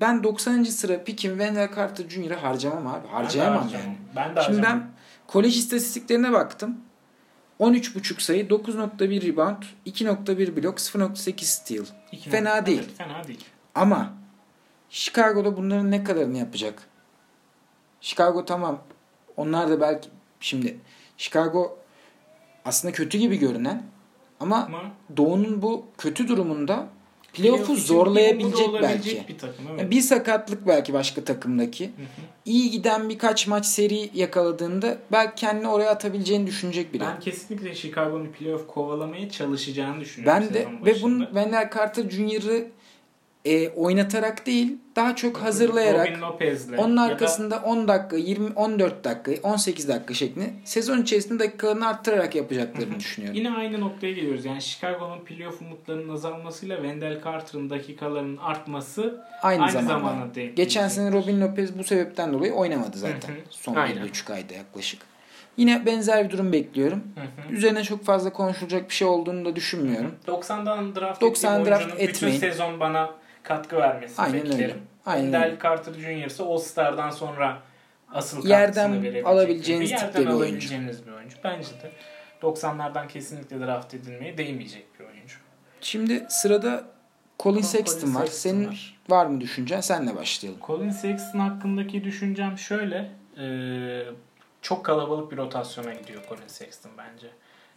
ben 90. sıra Pick'in Wendell Carter Jr.'ı harcamam abi. Harcayamam Ben de yani. Ben de Şimdi harcamam. ben kolej istatistiklerine baktım. 13.5 sayı, 9.1 rebound, 2.1 blok, 0.8 steal. İki fena nokta- değil. Evet, fena değil. Ama Chicago'da bunların ne kadarını yapacak? Chicago tamam. Onlar da belki şimdi Chicago aslında kötü gibi görünen ama Ama Doğu'nun bu kötü durumunda playoff'u zorlayabilecek belki. bir takım. Evet. Bir sakatlık belki başka takımdaki. Hı hı. İyi giden birkaç maç seri yakaladığında belki kendini oraya atabileceğini düşünecek biri. Ben kesinlikle Chicago'nun playoff kovalamaya çalışacağını düşünüyorum. Ben de ve başında. bunu Wendell Carter Jr.'ı e, oynatarak değil daha çok hazırlayarak onun ya da arkasında 10 dakika, 20 14 dakika, 18 dakika şeklinde sezon içerisinde dakikalarını arttırarak yapacaklarını düşünüyorum. Yine aynı noktaya geliyoruz. Yani Chicago'nun playoff umutlarının azalmasıyla Wendell Carter'ın dakikalarının artması Aynı, aynı zamanda. zamana denk Geçen sene Robin Lopez bu sebepten dolayı oynamadı zaten. Son Aynen. 1,5 ayda yaklaşık. Yine benzer bir durum bekliyorum. Hı hı. Üzerine çok fazla konuşulacak bir şey olduğunu da düşünmüyorum. 90'dan draft 90 ettiğim draft etmeyin. bütün sezon bana katkı vermesini Aynen öyle. beklerim. Aynen Wendell öyle. Carter Jr. ise All-Star'dan sonra asıl Yerden alabileceğiniz bir tipte yerden bir oyuncu. alabileceğiniz bir oyuncu. Bence de 90'lardan kesinlikle draft edilmeye değmeyecek bir oyuncu. Şimdi sırada Colin Colin Sexton var. Sexton Senin var. var mı düşüncen? Senle başlayalım. Colin Sexton hakkındaki düşüncem şöyle. e, çok kalabalık bir rotasyona gidiyor Colin Sexton bence.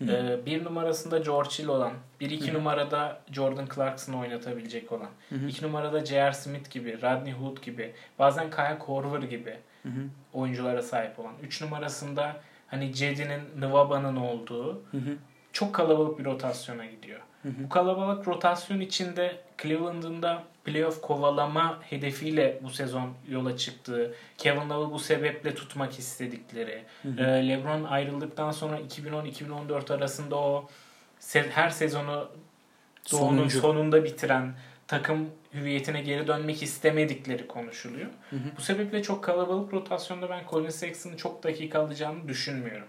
E, bir numarasında George Hill olan, bir iki numarada Jordan Clarkson'ı oynatabilecek olan, iki numarada J.R. Smith gibi, Rodney Hood gibi, bazen Kyle Korver gibi oyunculara sahip olan. Üç numarasında hani Cedi'nin, Nwaba'nın olduğu çok kalabalık bir rotasyona gidiyor. Bu kalabalık rotasyon içinde Cleveland'ın da playoff kovalama hedefiyle bu sezon yola çıktığı, Kevin Love'ı bu sebeple tutmak istedikleri, e, LeBron ayrıldıktan sonra 2010-2014 arasında o se- her sezonu Doğu'nun Sonuncu. sonunda bitiren takım hüviyetine geri dönmek istemedikleri konuşuluyor. Bu sebeple çok kalabalık rotasyonda ben Colin Sexton'ın çok dakika alacağını düşünmüyorum.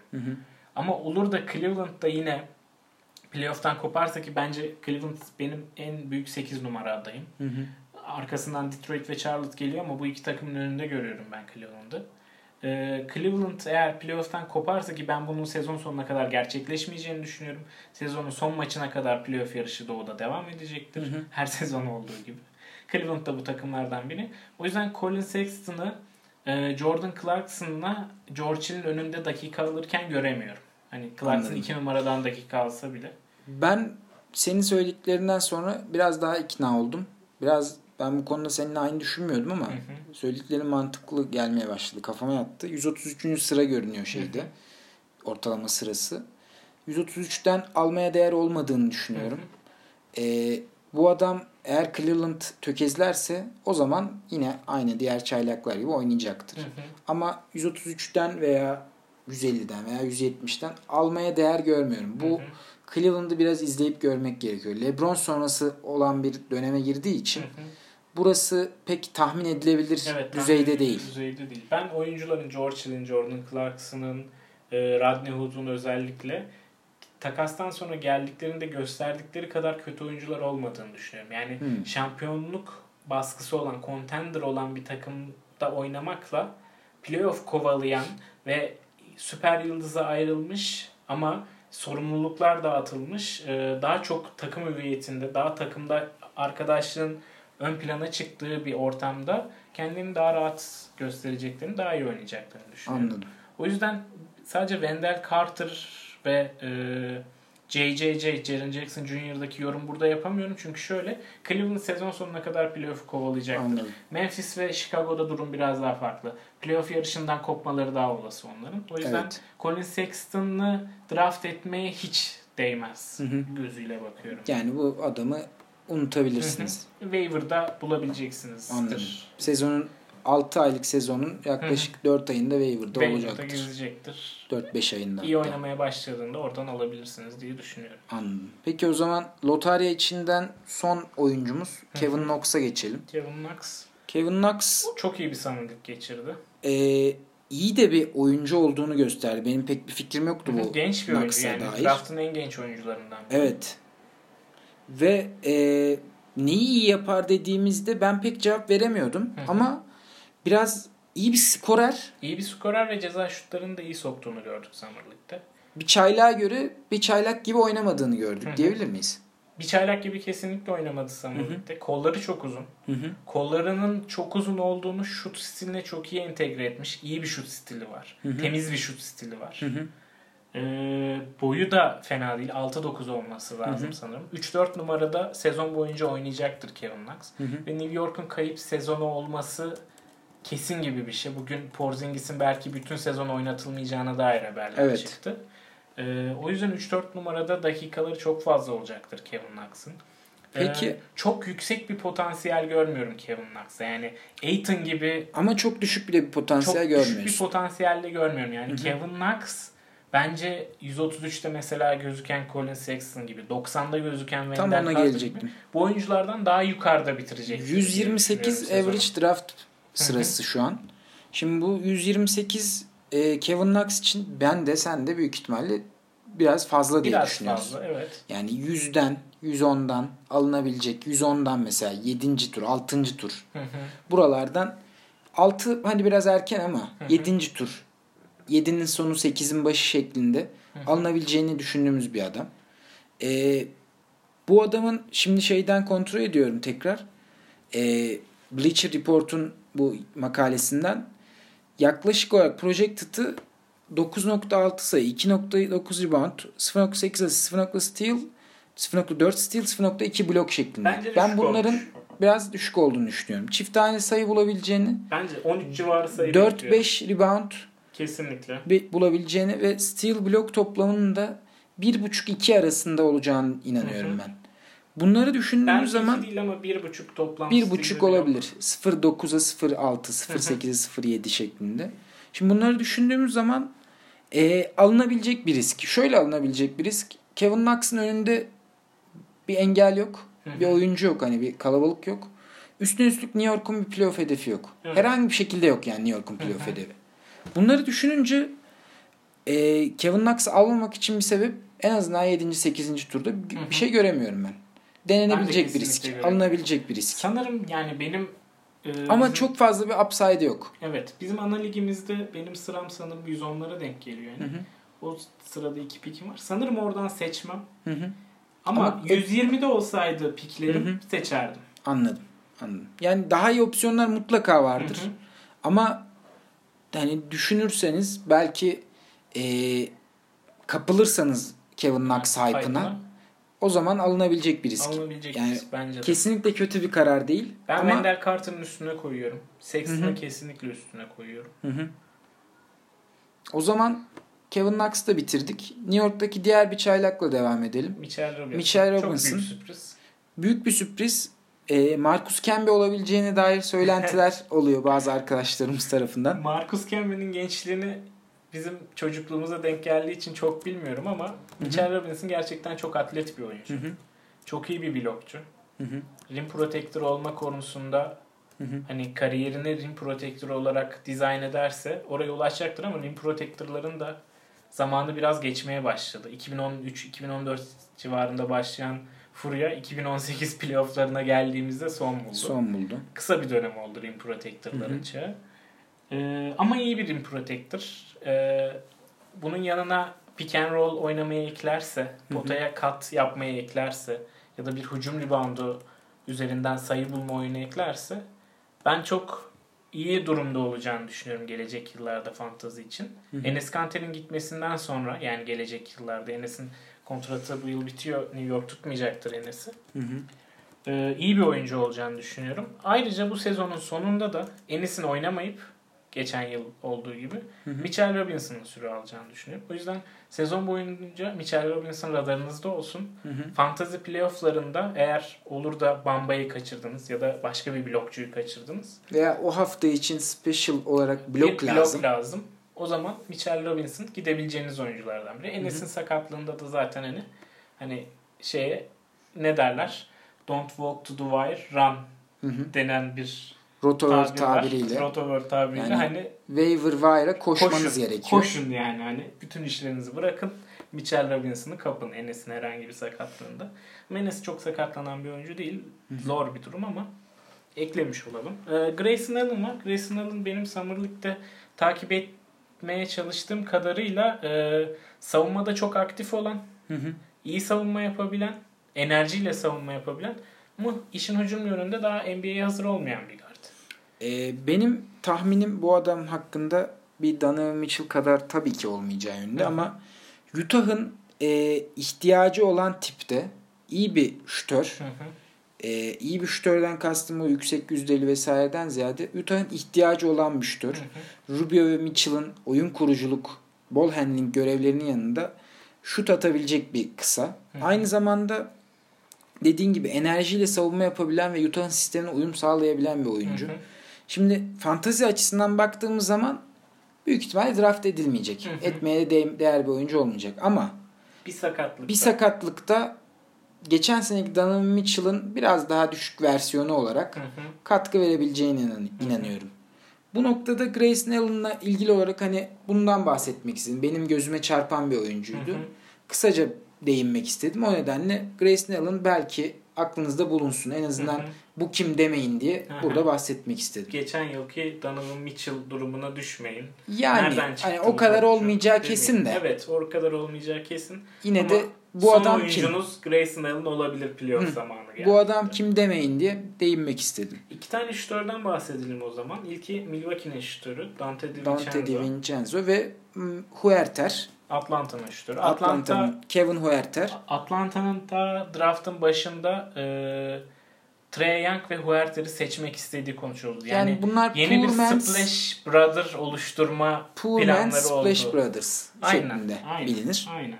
Ama olur da Cleveland'da yine playoff'tan koparsa ki bence Cleveland benim en büyük 8 numara adayım. Arkasından Detroit ve Charlotte geliyor ama bu iki takımın önünde görüyorum ben Cleveland'ı. Ee, Cleveland eğer playoff'tan koparsa ki ben bunun sezon sonuna kadar gerçekleşmeyeceğini düşünüyorum. Sezonun son maçına kadar playoff yarışı Doğu'da devam edecektir. Her sezon olduğu gibi. Cleveland da bu takımlardan biri. O yüzden Colin Sexton'ı e, Jordan Clarkson'la George Hill'in önünde dakika alırken göremiyorum. Hani Clarkson Anladım. 2 numaradan dakika alsa bile. Ben senin söylediklerinden sonra biraz daha ikna oldum. Biraz ben bu konuda seninle aynı düşünmüyordum ama Hı hı. söylediklerin mantıklı gelmeye başladı. Kafama yattı. 133. sıra görünüyor şeyde. Ortalama sırası. 133'ten almaya değer olmadığını düşünüyorum. Ee, bu adam eğer Cleveland tökezlerse o zaman yine aynı diğer çaylaklar gibi oynayacaktır. Hı hı. Ama 133'ten veya 150'den veya 170'ten almaya değer görmüyorum. Bu Hı hı. Cleveland'ı biraz izleyip görmek gerekiyor. LeBron sonrası olan bir döneme girdiği için Hı hı. burası pek tahmin edilebilir Evet, düzeyde tahmin değil. Düzeyde değil. Ben oyuncuların George Hill'in, Jordan Clarkson'ın, e, Rodney Hood'un özellikle takastan sonra geldiklerinde gösterdikleri kadar kötü oyuncular olmadığını düşünüyorum. Yani Hmm. şampiyonluk baskısı olan, contender olan bir takımda oynamakla playoff kovalayan ve süper yıldıza ayrılmış ama sorumluluklar dağıtılmış, e, daha çok takım hüviyetinde, daha takımda arkadaşlığın ön plana çıktığı bir ortamda kendini daha rahat göstereceklerini, daha iyi oynayacaklarını düşünüyorum. Anladım. O yüzden sadece Wendell Carter ve e, JJJ, Jaren Jackson Jr.'daki yorum burada yapamıyorum. Çünkü şöyle, Cleveland sezon sonuna kadar playoff kovalayacaktır. Anladım. Memphis ve Chicago'da durum biraz daha farklı. Playoff yarışından kopmaları daha olası onların. O yüzden Evet. Colin Sexton'ı draft etmeye hiç değmez Hı hı. gözüyle bakıyorum. Yani bu adamı unutabilirsiniz. Waiver'da bulabileceksiniz. Anladım. Sezonun 6 aylık sezonun yaklaşık 4 ayında waiver'da Waiver'da olacaktır. gezecektir. 4-5 ayında. İyi hatta. oynamaya başladığında oradan alabilirsiniz diye düşünüyorum. Anladım. Peki o zaman lotarya içinden son oyuncumuz Kevin Knox'a geçelim. Kevin Knox Kevin Knox Çok iyi bir summer'lık geçirdi. e, iyi de bir oyuncu olduğunu gösterdi. Benim pek bir fikrim yoktu bu genç bir oyuncu Knox'a yani. dair. Draft'ın en genç oyuncularından. biri. Evet. Ve e, neyi iyi yapar dediğimizde ben pek cevap veremiyordum. Hı hı. Ama biraz iyi bir skorer. İyi bir skorer ve ceza şutlarını da iyi soktuğunu gördük Summer'lıkta. Bir çaylağa göre bir çaylak gibi oynamadığını gördük Hı hı. diyebilir miyiz? Bir çaylak gibi kesinlikle oynamadı Summer'lıkta. Kolları çok uzun. Hı hı. Kollarının çok uzun olduğunu şut stiline çok iyi entegre etmiş. İyi bir şut stili var. Hı hı. Temiz bir şut stili var. Hı hı. Ee, boyu da fena değil. 6-9 olması lazım Hı hı. sanırım. 3-4 numarada sezon boyunca oynayacaktır Kevin Knox. Hı hı. Ve New York'un kayıp sezonu olması kesin gibi bir şey. Bugün Porzingis'in belki bütün sezon oynatılmayacağına dair haberler Evet. çıktı. Ee, o yüzden 3-4 numarada dakikaları çok fazla olacaktır Kevin Knox'ın. Peki. Ee, çok yüksek bir potansiyel görmüyorum Kevin Knox'ta. Yani Aiton gibi Ama çok düşük bile bir çok potansiyel düşük bir görmüyorsun. potansiyelde görmüyorum. Yani Hı hı. Kevin Knox bence 133'te mesela gözüken Colin Sexton gibi, 90'da gözüken Wendell Tam ona Carter gibi gelecektim. bu oyunculardan daha yukarıda bitirecek. diye 128 düşünüyorum average draft sırası şu an. Şimdi bu 128 e, Kevin Knox için ben de sen de büyük ihtimalle biraz fazla diye Biraz düşünüyoruz. fazla evet. Yani 100'den 110'dan alınabilecek 110'dan mesela 7. tur 6. tur Hı hı. buralardan 6 hani biraz erken ama Hı hı. 7. tur 7'nin sonu 8'in başı şeklinde Hı hı. alınabileceğini düşündüğümüz bir adam. Ee, bu adamın şimdi şeyden kontrol ediyorum tekrar. Ee, Bleacher Report'un bu makalesinden yaklaşık olarak projected'ı 9.6 sayı, 2.9 rebound, 0.8 asist, 0.0 steal, 0.4 steal, 0.2 blok şeklinde. Bence ben bunların olmuş. biraz düşük olduğunu düşünüyorum. Çift tane sayı bulabileceğini, Bence 13 civarı sayı bekliyorum. 4-5 rebound Kesinlikle. bir bulabileceğini ve steal blok toplamının da 1.5-2 arasında olacağını inanıyorum Hı hı. ben. Bunları düşündüğümüz Bence zaman değil ama 1.5 toplam. 1.5 stilde olabilir. 0.9'a 0.6, 0.8'e 0.7 şeklinde. Şimdi bunları düşündüğümüz zaman e, alınabilecek bir risk. Şöyle alınabilecek bir risk. Kevin Knox'ın önünde bir engel yok. Bir oyuncu yok. Hani bir kalabalık yok. Üstüne üstlük New York'un bir playoff hedefi yok. Evet. Herhangi bir şekilde yok yani New York'un playoff hedefi. Bunları düşününce e, Kevin Knox'ı almamak için bir sebep en azından 7. 8. turda bir, bir şey göremiyorum ben. Denenebilecek bir kesinlikle risk. göremiyorum. Alınabilecek bir risk. Sanırım yani benim e, Ama bizim- çok fazla bir upside yok. Evet. Bizim ana ligimizde benim sıram sanırım 110'lara denk geliyor. Yani. Hı hı. O sırada iki pikim var. Sanırım oradan seçmem. Hı hı. Ama, Ama- 120'de olsaydı piklerim Hı hı. seçerdim. Anladım. Anladım. Yani daha iyi opsiyonlar mutlaka vardır. Hı hı. Ama hani düşünürseniz belki e, kapılırsanız Kevin Knox Hype'ına o zaman alınabilecek bir risk. Alınabilecek Yani risk bence de. Kesinlikle kötü bir karar değil. Ben ama Wendell Carter'ın üstüne koyuyorum. Sexton'ı kesinlikle üstüne koyuyorum. Hı hı. O zaman Kevin Knox'ı da bitirdik. New York'taki diğer bir çaylakla devam edelim. Mitchell Robinson. Mitchell Çok Robinson. büyük sürpriz. Büyük bir sürpriz. E, Marcus Camby olabileceğine dair söylentiler oluyor bazı arkadaşlarımız tarafından. Marcus Camby'nin gençliğini bizim çocukluğumuza denk geldiği için çok bilmiyorum ama Mitchell Robinson gerçekten çok atlet bir oyuncu. Hı hı. Çok iyi bir blokçu. Hı hı. Rim protector olma konusunda Hı hı. hani kariyerini rim protector olarak dizayn ederse oraya ulaşacaktır ama rim protectorların da zamanı biraz geçmeye başladı. 2013-2014 civarında başlayan furya 2018 playofflarına geldiğimizde son buldu. Son buldu. Kısa bir dönem oldu rim protectorların çağı. Ee, ama iyi bir rim protector. Ee, bunun yanına pick and roll oynamaya eklerse, potaya kat yapmaya eklerse ya da bir hücum reboundu üzerinden sayı bulma oyunu eklerse ben çok iyi durumda olacağını düşünüyorum gelecek yıllarda fantazi için. Hı hı. Enes Kanter'in gitmesinden sonra yani gelecek yıllarda Enes'in kontratı bu yıl bitiyor. New York tutmayacaktır Enes'i. Hı hı. Ee, iyi bir oyuncu olacağını düşünüyorum. Ayrıca bu sezonun sonunda da Enes'in oynamayıp geçen yıl olduğu gibi Hı hı. Mitchell Robinson'ın süre alacağını düşünüyorum. O yüzden sezon boyunca Mitchell Robinson radarınızda olsun. Hı hı. Fantasy playofflarında eğer olur da Bamba'yı kaçırdınız ya da başka bir blokçuyu kaçırdınız. Veya o hafta için special olarak blok bir lazım. blok lazım. O zaman Mitchell Robinson gidebileceğiniz oyunculardan biri. Enes'in sakatlığında da zaten hani hani şeye ne derler? Don't walk to the wire, run Hı hı. denen bir rotover tabir tabiriyle. Rotover tabiriyle Yani hani waiver wire'a koşmanız koşun, gerekiyor. Koşun yani hani bütün işlerinizi bırakın. Mitchell Robinson'ı kapın Enes'in herhangi bir sakatlığında. Enes çok sakatlanan bir oyuncu değil. Zor bir durum ama eklemiş olalım. Ee, Grayson Allen var. Grayson Allen benim Summer League'de takip etmeye çalıştığım kadarıyla e, savunmada çok aktif olan, Hı hı. iyi savunma yapabilen, enerjiyle savunma yapabilen ama işin hücum yönünde daha NBA'ye hazır olmayan bir. Ee, benim tahminim bu adam hakkında bir Donovan Mitchell kadar tabii ki olmayacağı yönünde Hı. ama Utah'ın e, ihtiyacı olan tipte iyi bir şütör. Hı hı. E, iyi bir şütörden kastım o yüksek yüzdeli vesaireden ziyade Utah'ın ihtiyacı olan bir şütör. Hı hı. Rubio ve Mitchell'ın oyun kuruculuk, ball handling görevlerinin yanında şut atabilecek bir kısa. Hı hı. Aynı zamanda dediğin gibi enerjiyle savunma yapabilen ve Utah'ın sistemine uyum sağlayabilen bir oyuncu. Hı hı. Şimdi fantazi açısından baktığımız zaman büyük ihtimalle draft edilmeyecek. Hı hı. Etmeye de- değer bir oyuncu olmayacak. Ama Bir sakatlık. bir sakatlıkta geçen seneki Donovan Mitchell'ın biraz daha düşük versiyonu olarak Hı hı. katkı verebileceğine inan- inanıyorum. Bu noktada Grayson Allen'la ilgili olarak hani bundan bahsetmek istedim. Benim gözüme çarpan bir oyuncuydu. Hı hı. Kısaca değinmek istedim. O nedenle Grayson Allen belki aklınızda bulunsun. En azından Hı hı. bu kim demeyin diye Hı hı. burada bahsetmek istedim. geçen yılki Donovan Mitchell durumuna düşmeyin. Yani hani o kadar olmayacağı Demeyin. kesin de. Evet o kadar olmayacağı kesin. Yine Ama de bu son adam kim? oyuncunuz Grayson Allen olabilir playoff Hı. zamanı geldi. Bu adam kim demeyin diye değinmek istedim. İki tane şütörden bahsedelim o zaman. İlki Milwaukee'nin şütörü Dante Dante DiVincenzo. DiVincenzo ve Huerter. Atlanta'nın şütörü. Atlanta, Atlanta'nın Kevin Huerter. Atlanta'nın da draftın başında e, Trey Young ve Huerter'i seçmek istediği konuşuldu. Yani, Yani, bunlar yeni bir man's, Splash Brother oluşturma poor man's planları Splash oldu. Brothers Aynen, şeklinde aynen, bilinir. Aynen.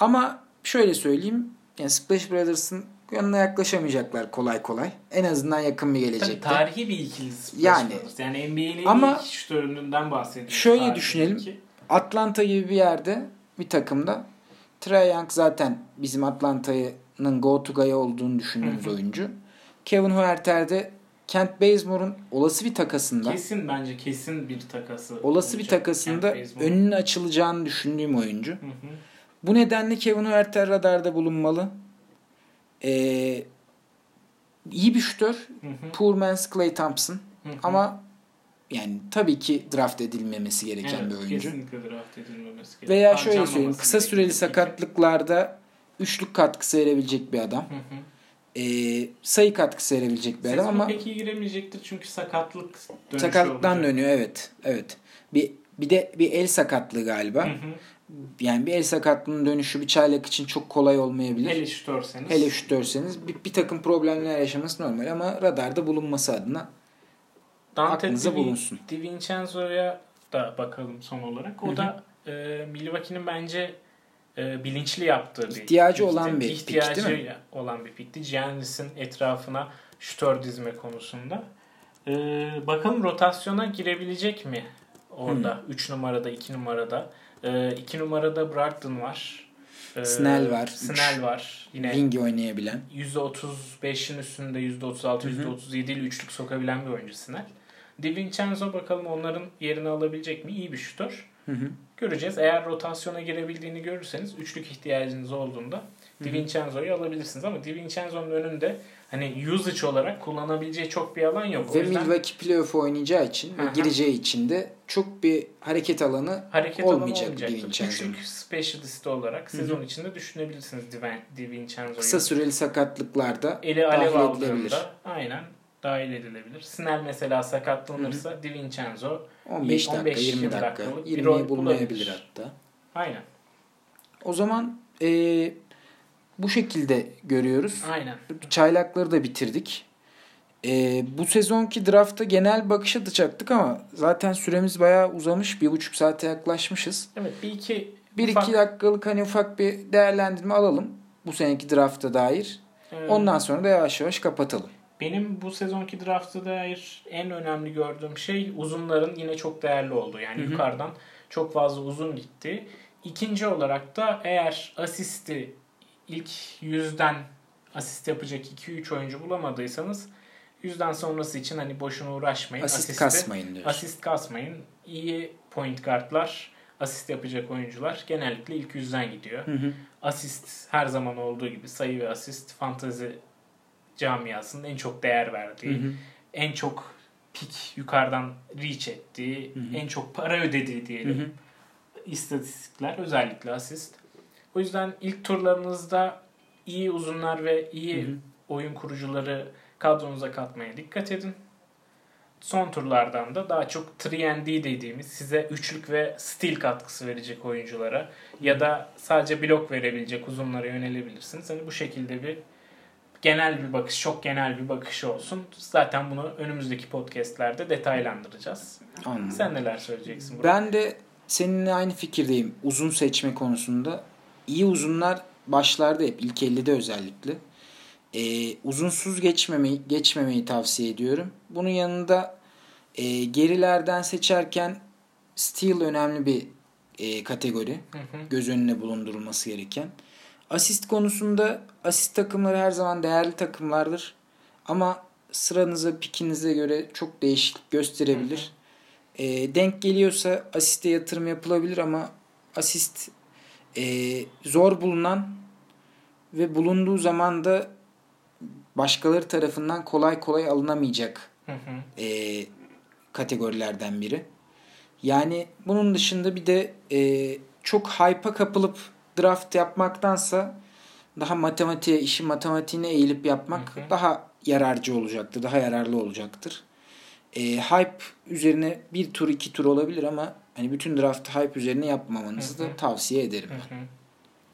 Ama şöyle söyleyeyim. Yani Splash Brothers'ın yanına yaklaşamayacaklar kolay kolay. En azından yakın bir Tabii gelecekte. tarihi bir ikili Splash Yani. Brothers. Yani NBA'nin Ama ilk şütöründen bahsediyoruz. şöyle düşünelim. iki. Atlanta gibi bir yerde bir takımda Trae Young zaten bizim Atlanta'nın go to guy olduğunu düşündüğümüz oyuncu. Kevin Huerter de Kent Bazemore'un olası bir takasında Kesin bence kesin bir takası. olası bir olacak takasında Kent Bazemore. önünün açılacağını düşündüğüm oyuncu. Hı hı. Bu nedenle Kevin Huerter radarda bulunmalı. Ee, iyi bir şütör. Hı hı. Poor man's Clay Thompson. Hı hı. Ama yani tabii ki draft edilmemesi gereken Evet, bir oyuncu. Kesinlikle draft edilmemesi gerekiyor. Veya şöyle söyleyeyim. Kısa süreli sakatlıklarda üçlük katkısı verebilecek bir adam. Hı hı. Ee, sayı katkısı verebilecek bir adam Sezona ama pek iyi giremeyecektir çünkü sakatlık dönüşü sakatlıktan olacak. dönüyor evet. Evet. Bir bir de bir el sakatlığı galiba. Hı hı. Yani bir el sakatlığının dönüşü bir çaylak için çok kolay olmayabilir. Hele şütörseniz. Hele şütörseniz bir, bir takım problemler yaşaması normal ama radarda bulunması adına Dante aklınıza Di, bulunsun. Di Vincenzo'ya da bakalım son olarak. O Hı hı. da e, Milwaukee'nin bence e, bilinçli yaptığı bir İhtiyacı pikti. olan bir pik, İhtiyacı değil mi? olan bir pikti. Giannis'in etrafına şütör dizme konusunda. E, bakalım rotasyona girebilecek mi orada? 3 numarada, 2 numarada. 2 numarada Brogdon var. E, Snell var. Snell var. Yine Wing'i oynayabilen. %35'in üstünde %36, Hı hı. %37 ile üçlük sokabilen bir oyuncu Snell. DiVincenzo bakalım onların yerini alabilecek mi? İyi bir şutör. Hı hı. Göreceğiz. Eğer rotasyona girebildiğini görürseniz üçlük ihtiyacınız olduğunda DiVincenzo'yu alabilirsiniz. Ama DiVincenzo'nun önünde hani usage olarak kullanabileceği çok bir alan yok. O Ve yüzden Milwaukee playoff oynayacağı için ve gireceği için de çok bir hareket alanı hareket olmayacak alanı olacaktır. DiVincenzo'nun. Üçlük specialist olarak sezon içinde düşünebilirsiniz DiVincenzo'yu. kısa süreli sakatlıklarda Eli alev aldığında aynen dahil edilebilir. Snell mesela sakatlanırsa DiVincenzo 15 dakika, 15 20 dakika, dakikalık bir 20'yi rol bulmayabilir hatta. aynen. O zaman eee, bu şekilde görüyoruz. Aynen. Çaylakları da bitirdik. Eee, bu sezonki drafta genel bakış atacaktık ama zaten süremiz bayağı uzamış. Bir buçuk saate yaklaşmışız. Evet bir iki Bir ufak, iki dakikalık hani ufak bir değerlendirme alalım. Bu seneki drafta dair. e, Ondan sonra da yavaş yavaş kapatalım. Benim bu sezonki drafta dair en önemli gördüğüm şey uzunların yine çok değerli olduğu. Yani Hı hı. yukarıdan çok fazla uzun gitti. İkinci olarak da eğer asisti ilk yüzden asist yapacak 2-3 oyuncu bulamadıysanız Yüzden sonrası için hani boşuna uğraşmayın. Asist Asisti- kasmayın diyorsun. Asist kasmayın. İyi point guardlar, asist yapacak oyuncular genellikle ilk yüzden gidiyor. Hı hı. Asist her zaman olduğu gibi sayı ve asist fantezi camiasının en çok değer verdiği, Hı hı. en çok pik yukarıdan reach ettiği, Hı hı. en çok para ödediği Hı diyelim hı. istatistikler özellikle asist. O yüzden ilk turlarınızda iyi uzunlar ve iyi Hı hı. oyun kurucuları kadronuza katmaya dikkat edin. Son turlardan da daha çok 3D dediğimiz size üçlük ve stil katkısı verecek oyunculara ya da sadece blok verebilecek uzunlara yönelebilirsiniz. Hani bu şekilde bir genel bir bakış, çok genel bir bakış olsun. Zaten bunu önümüzdeki podcastlerde detaylandıracağız. Anladım. Sen neler söyleyeceksin? Burak? Ben de seninle aynı fikirdeyim uzun seçme konusunda. İyi uzunlar başlarda hep ilk 50'de özellikle. Ee, uzunsuz geçmemeyi, geçmemeyi tavsiye ediyorum. Bunun yanında e, gerilerden seçerken steal önemli bir e, kategori. Hı hı. Göz önüne bulundurulması gereken. Asist konusunda asist takımları her zaman değerli takımlardır. Ama sıranıza, pikinize göre çok değişiklik gösterebilir. E, denk geliyorsa asiste yatırım yapılabilir ama asist e, zor bulunan ve bulunduğu zaman da başkaları tarafından kolay kolay alınamayacak Hı hı. e, kategorilerden biri. Yani bunun dışında bir de e, çok hype'a kapılıp draft yapmaktansa daha matematiğe, işi matematiğine eğilip yapmak Hı hı. daha yararcı olacaktır, daha yararlı olacaktır. E, hype üzerine bir tur iki tur olabilir ama hani bütün draft hype üzerine yapmamanızı Hı hı. da tavsiye ederim. Hı hı.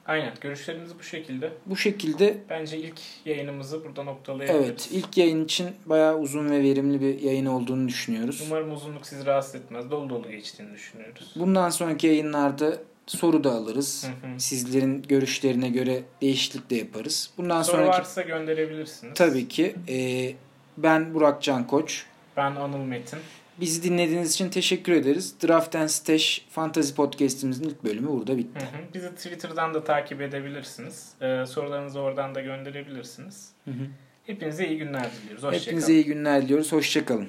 Aynen. Görüşlerimiz bu şekilde. Bu şekilde Bence ilk yayınımızı burada noktalayabiliriz. evet ilk yayın için bayağı uzun ve verimli bir yayın olduğunu düşünüyoruz. Umarım uzunluk sizi rahatsız etmez. Dolu dolu geçtiğini düşünüyoruz. Bundan sonraki yayınlarda soru da alırız. Hı hı. Sizlerin görüşlerine göre değişiklik de yaparız. Bundan Soru sonraki varsa gönderebilirsiniz. tabii ki e, ben Burak Can Koç. Ben Anıl Metin. Bizi dinlediğiniz için teşekkür ederiz. Draft and Stash Fantasy Podcast'imizin ilk bölümü burada Hı bitti. hı. Bizi Twitter'dan da takip edebilirsiniz. Ee, sorularınızı oradan da gönderebilirsiniz. Hı hı. Hepinize iyi günler diliyoruz. Hoşçakalın. Hepinize iyi günler diliyoruz. Hoşçakalın.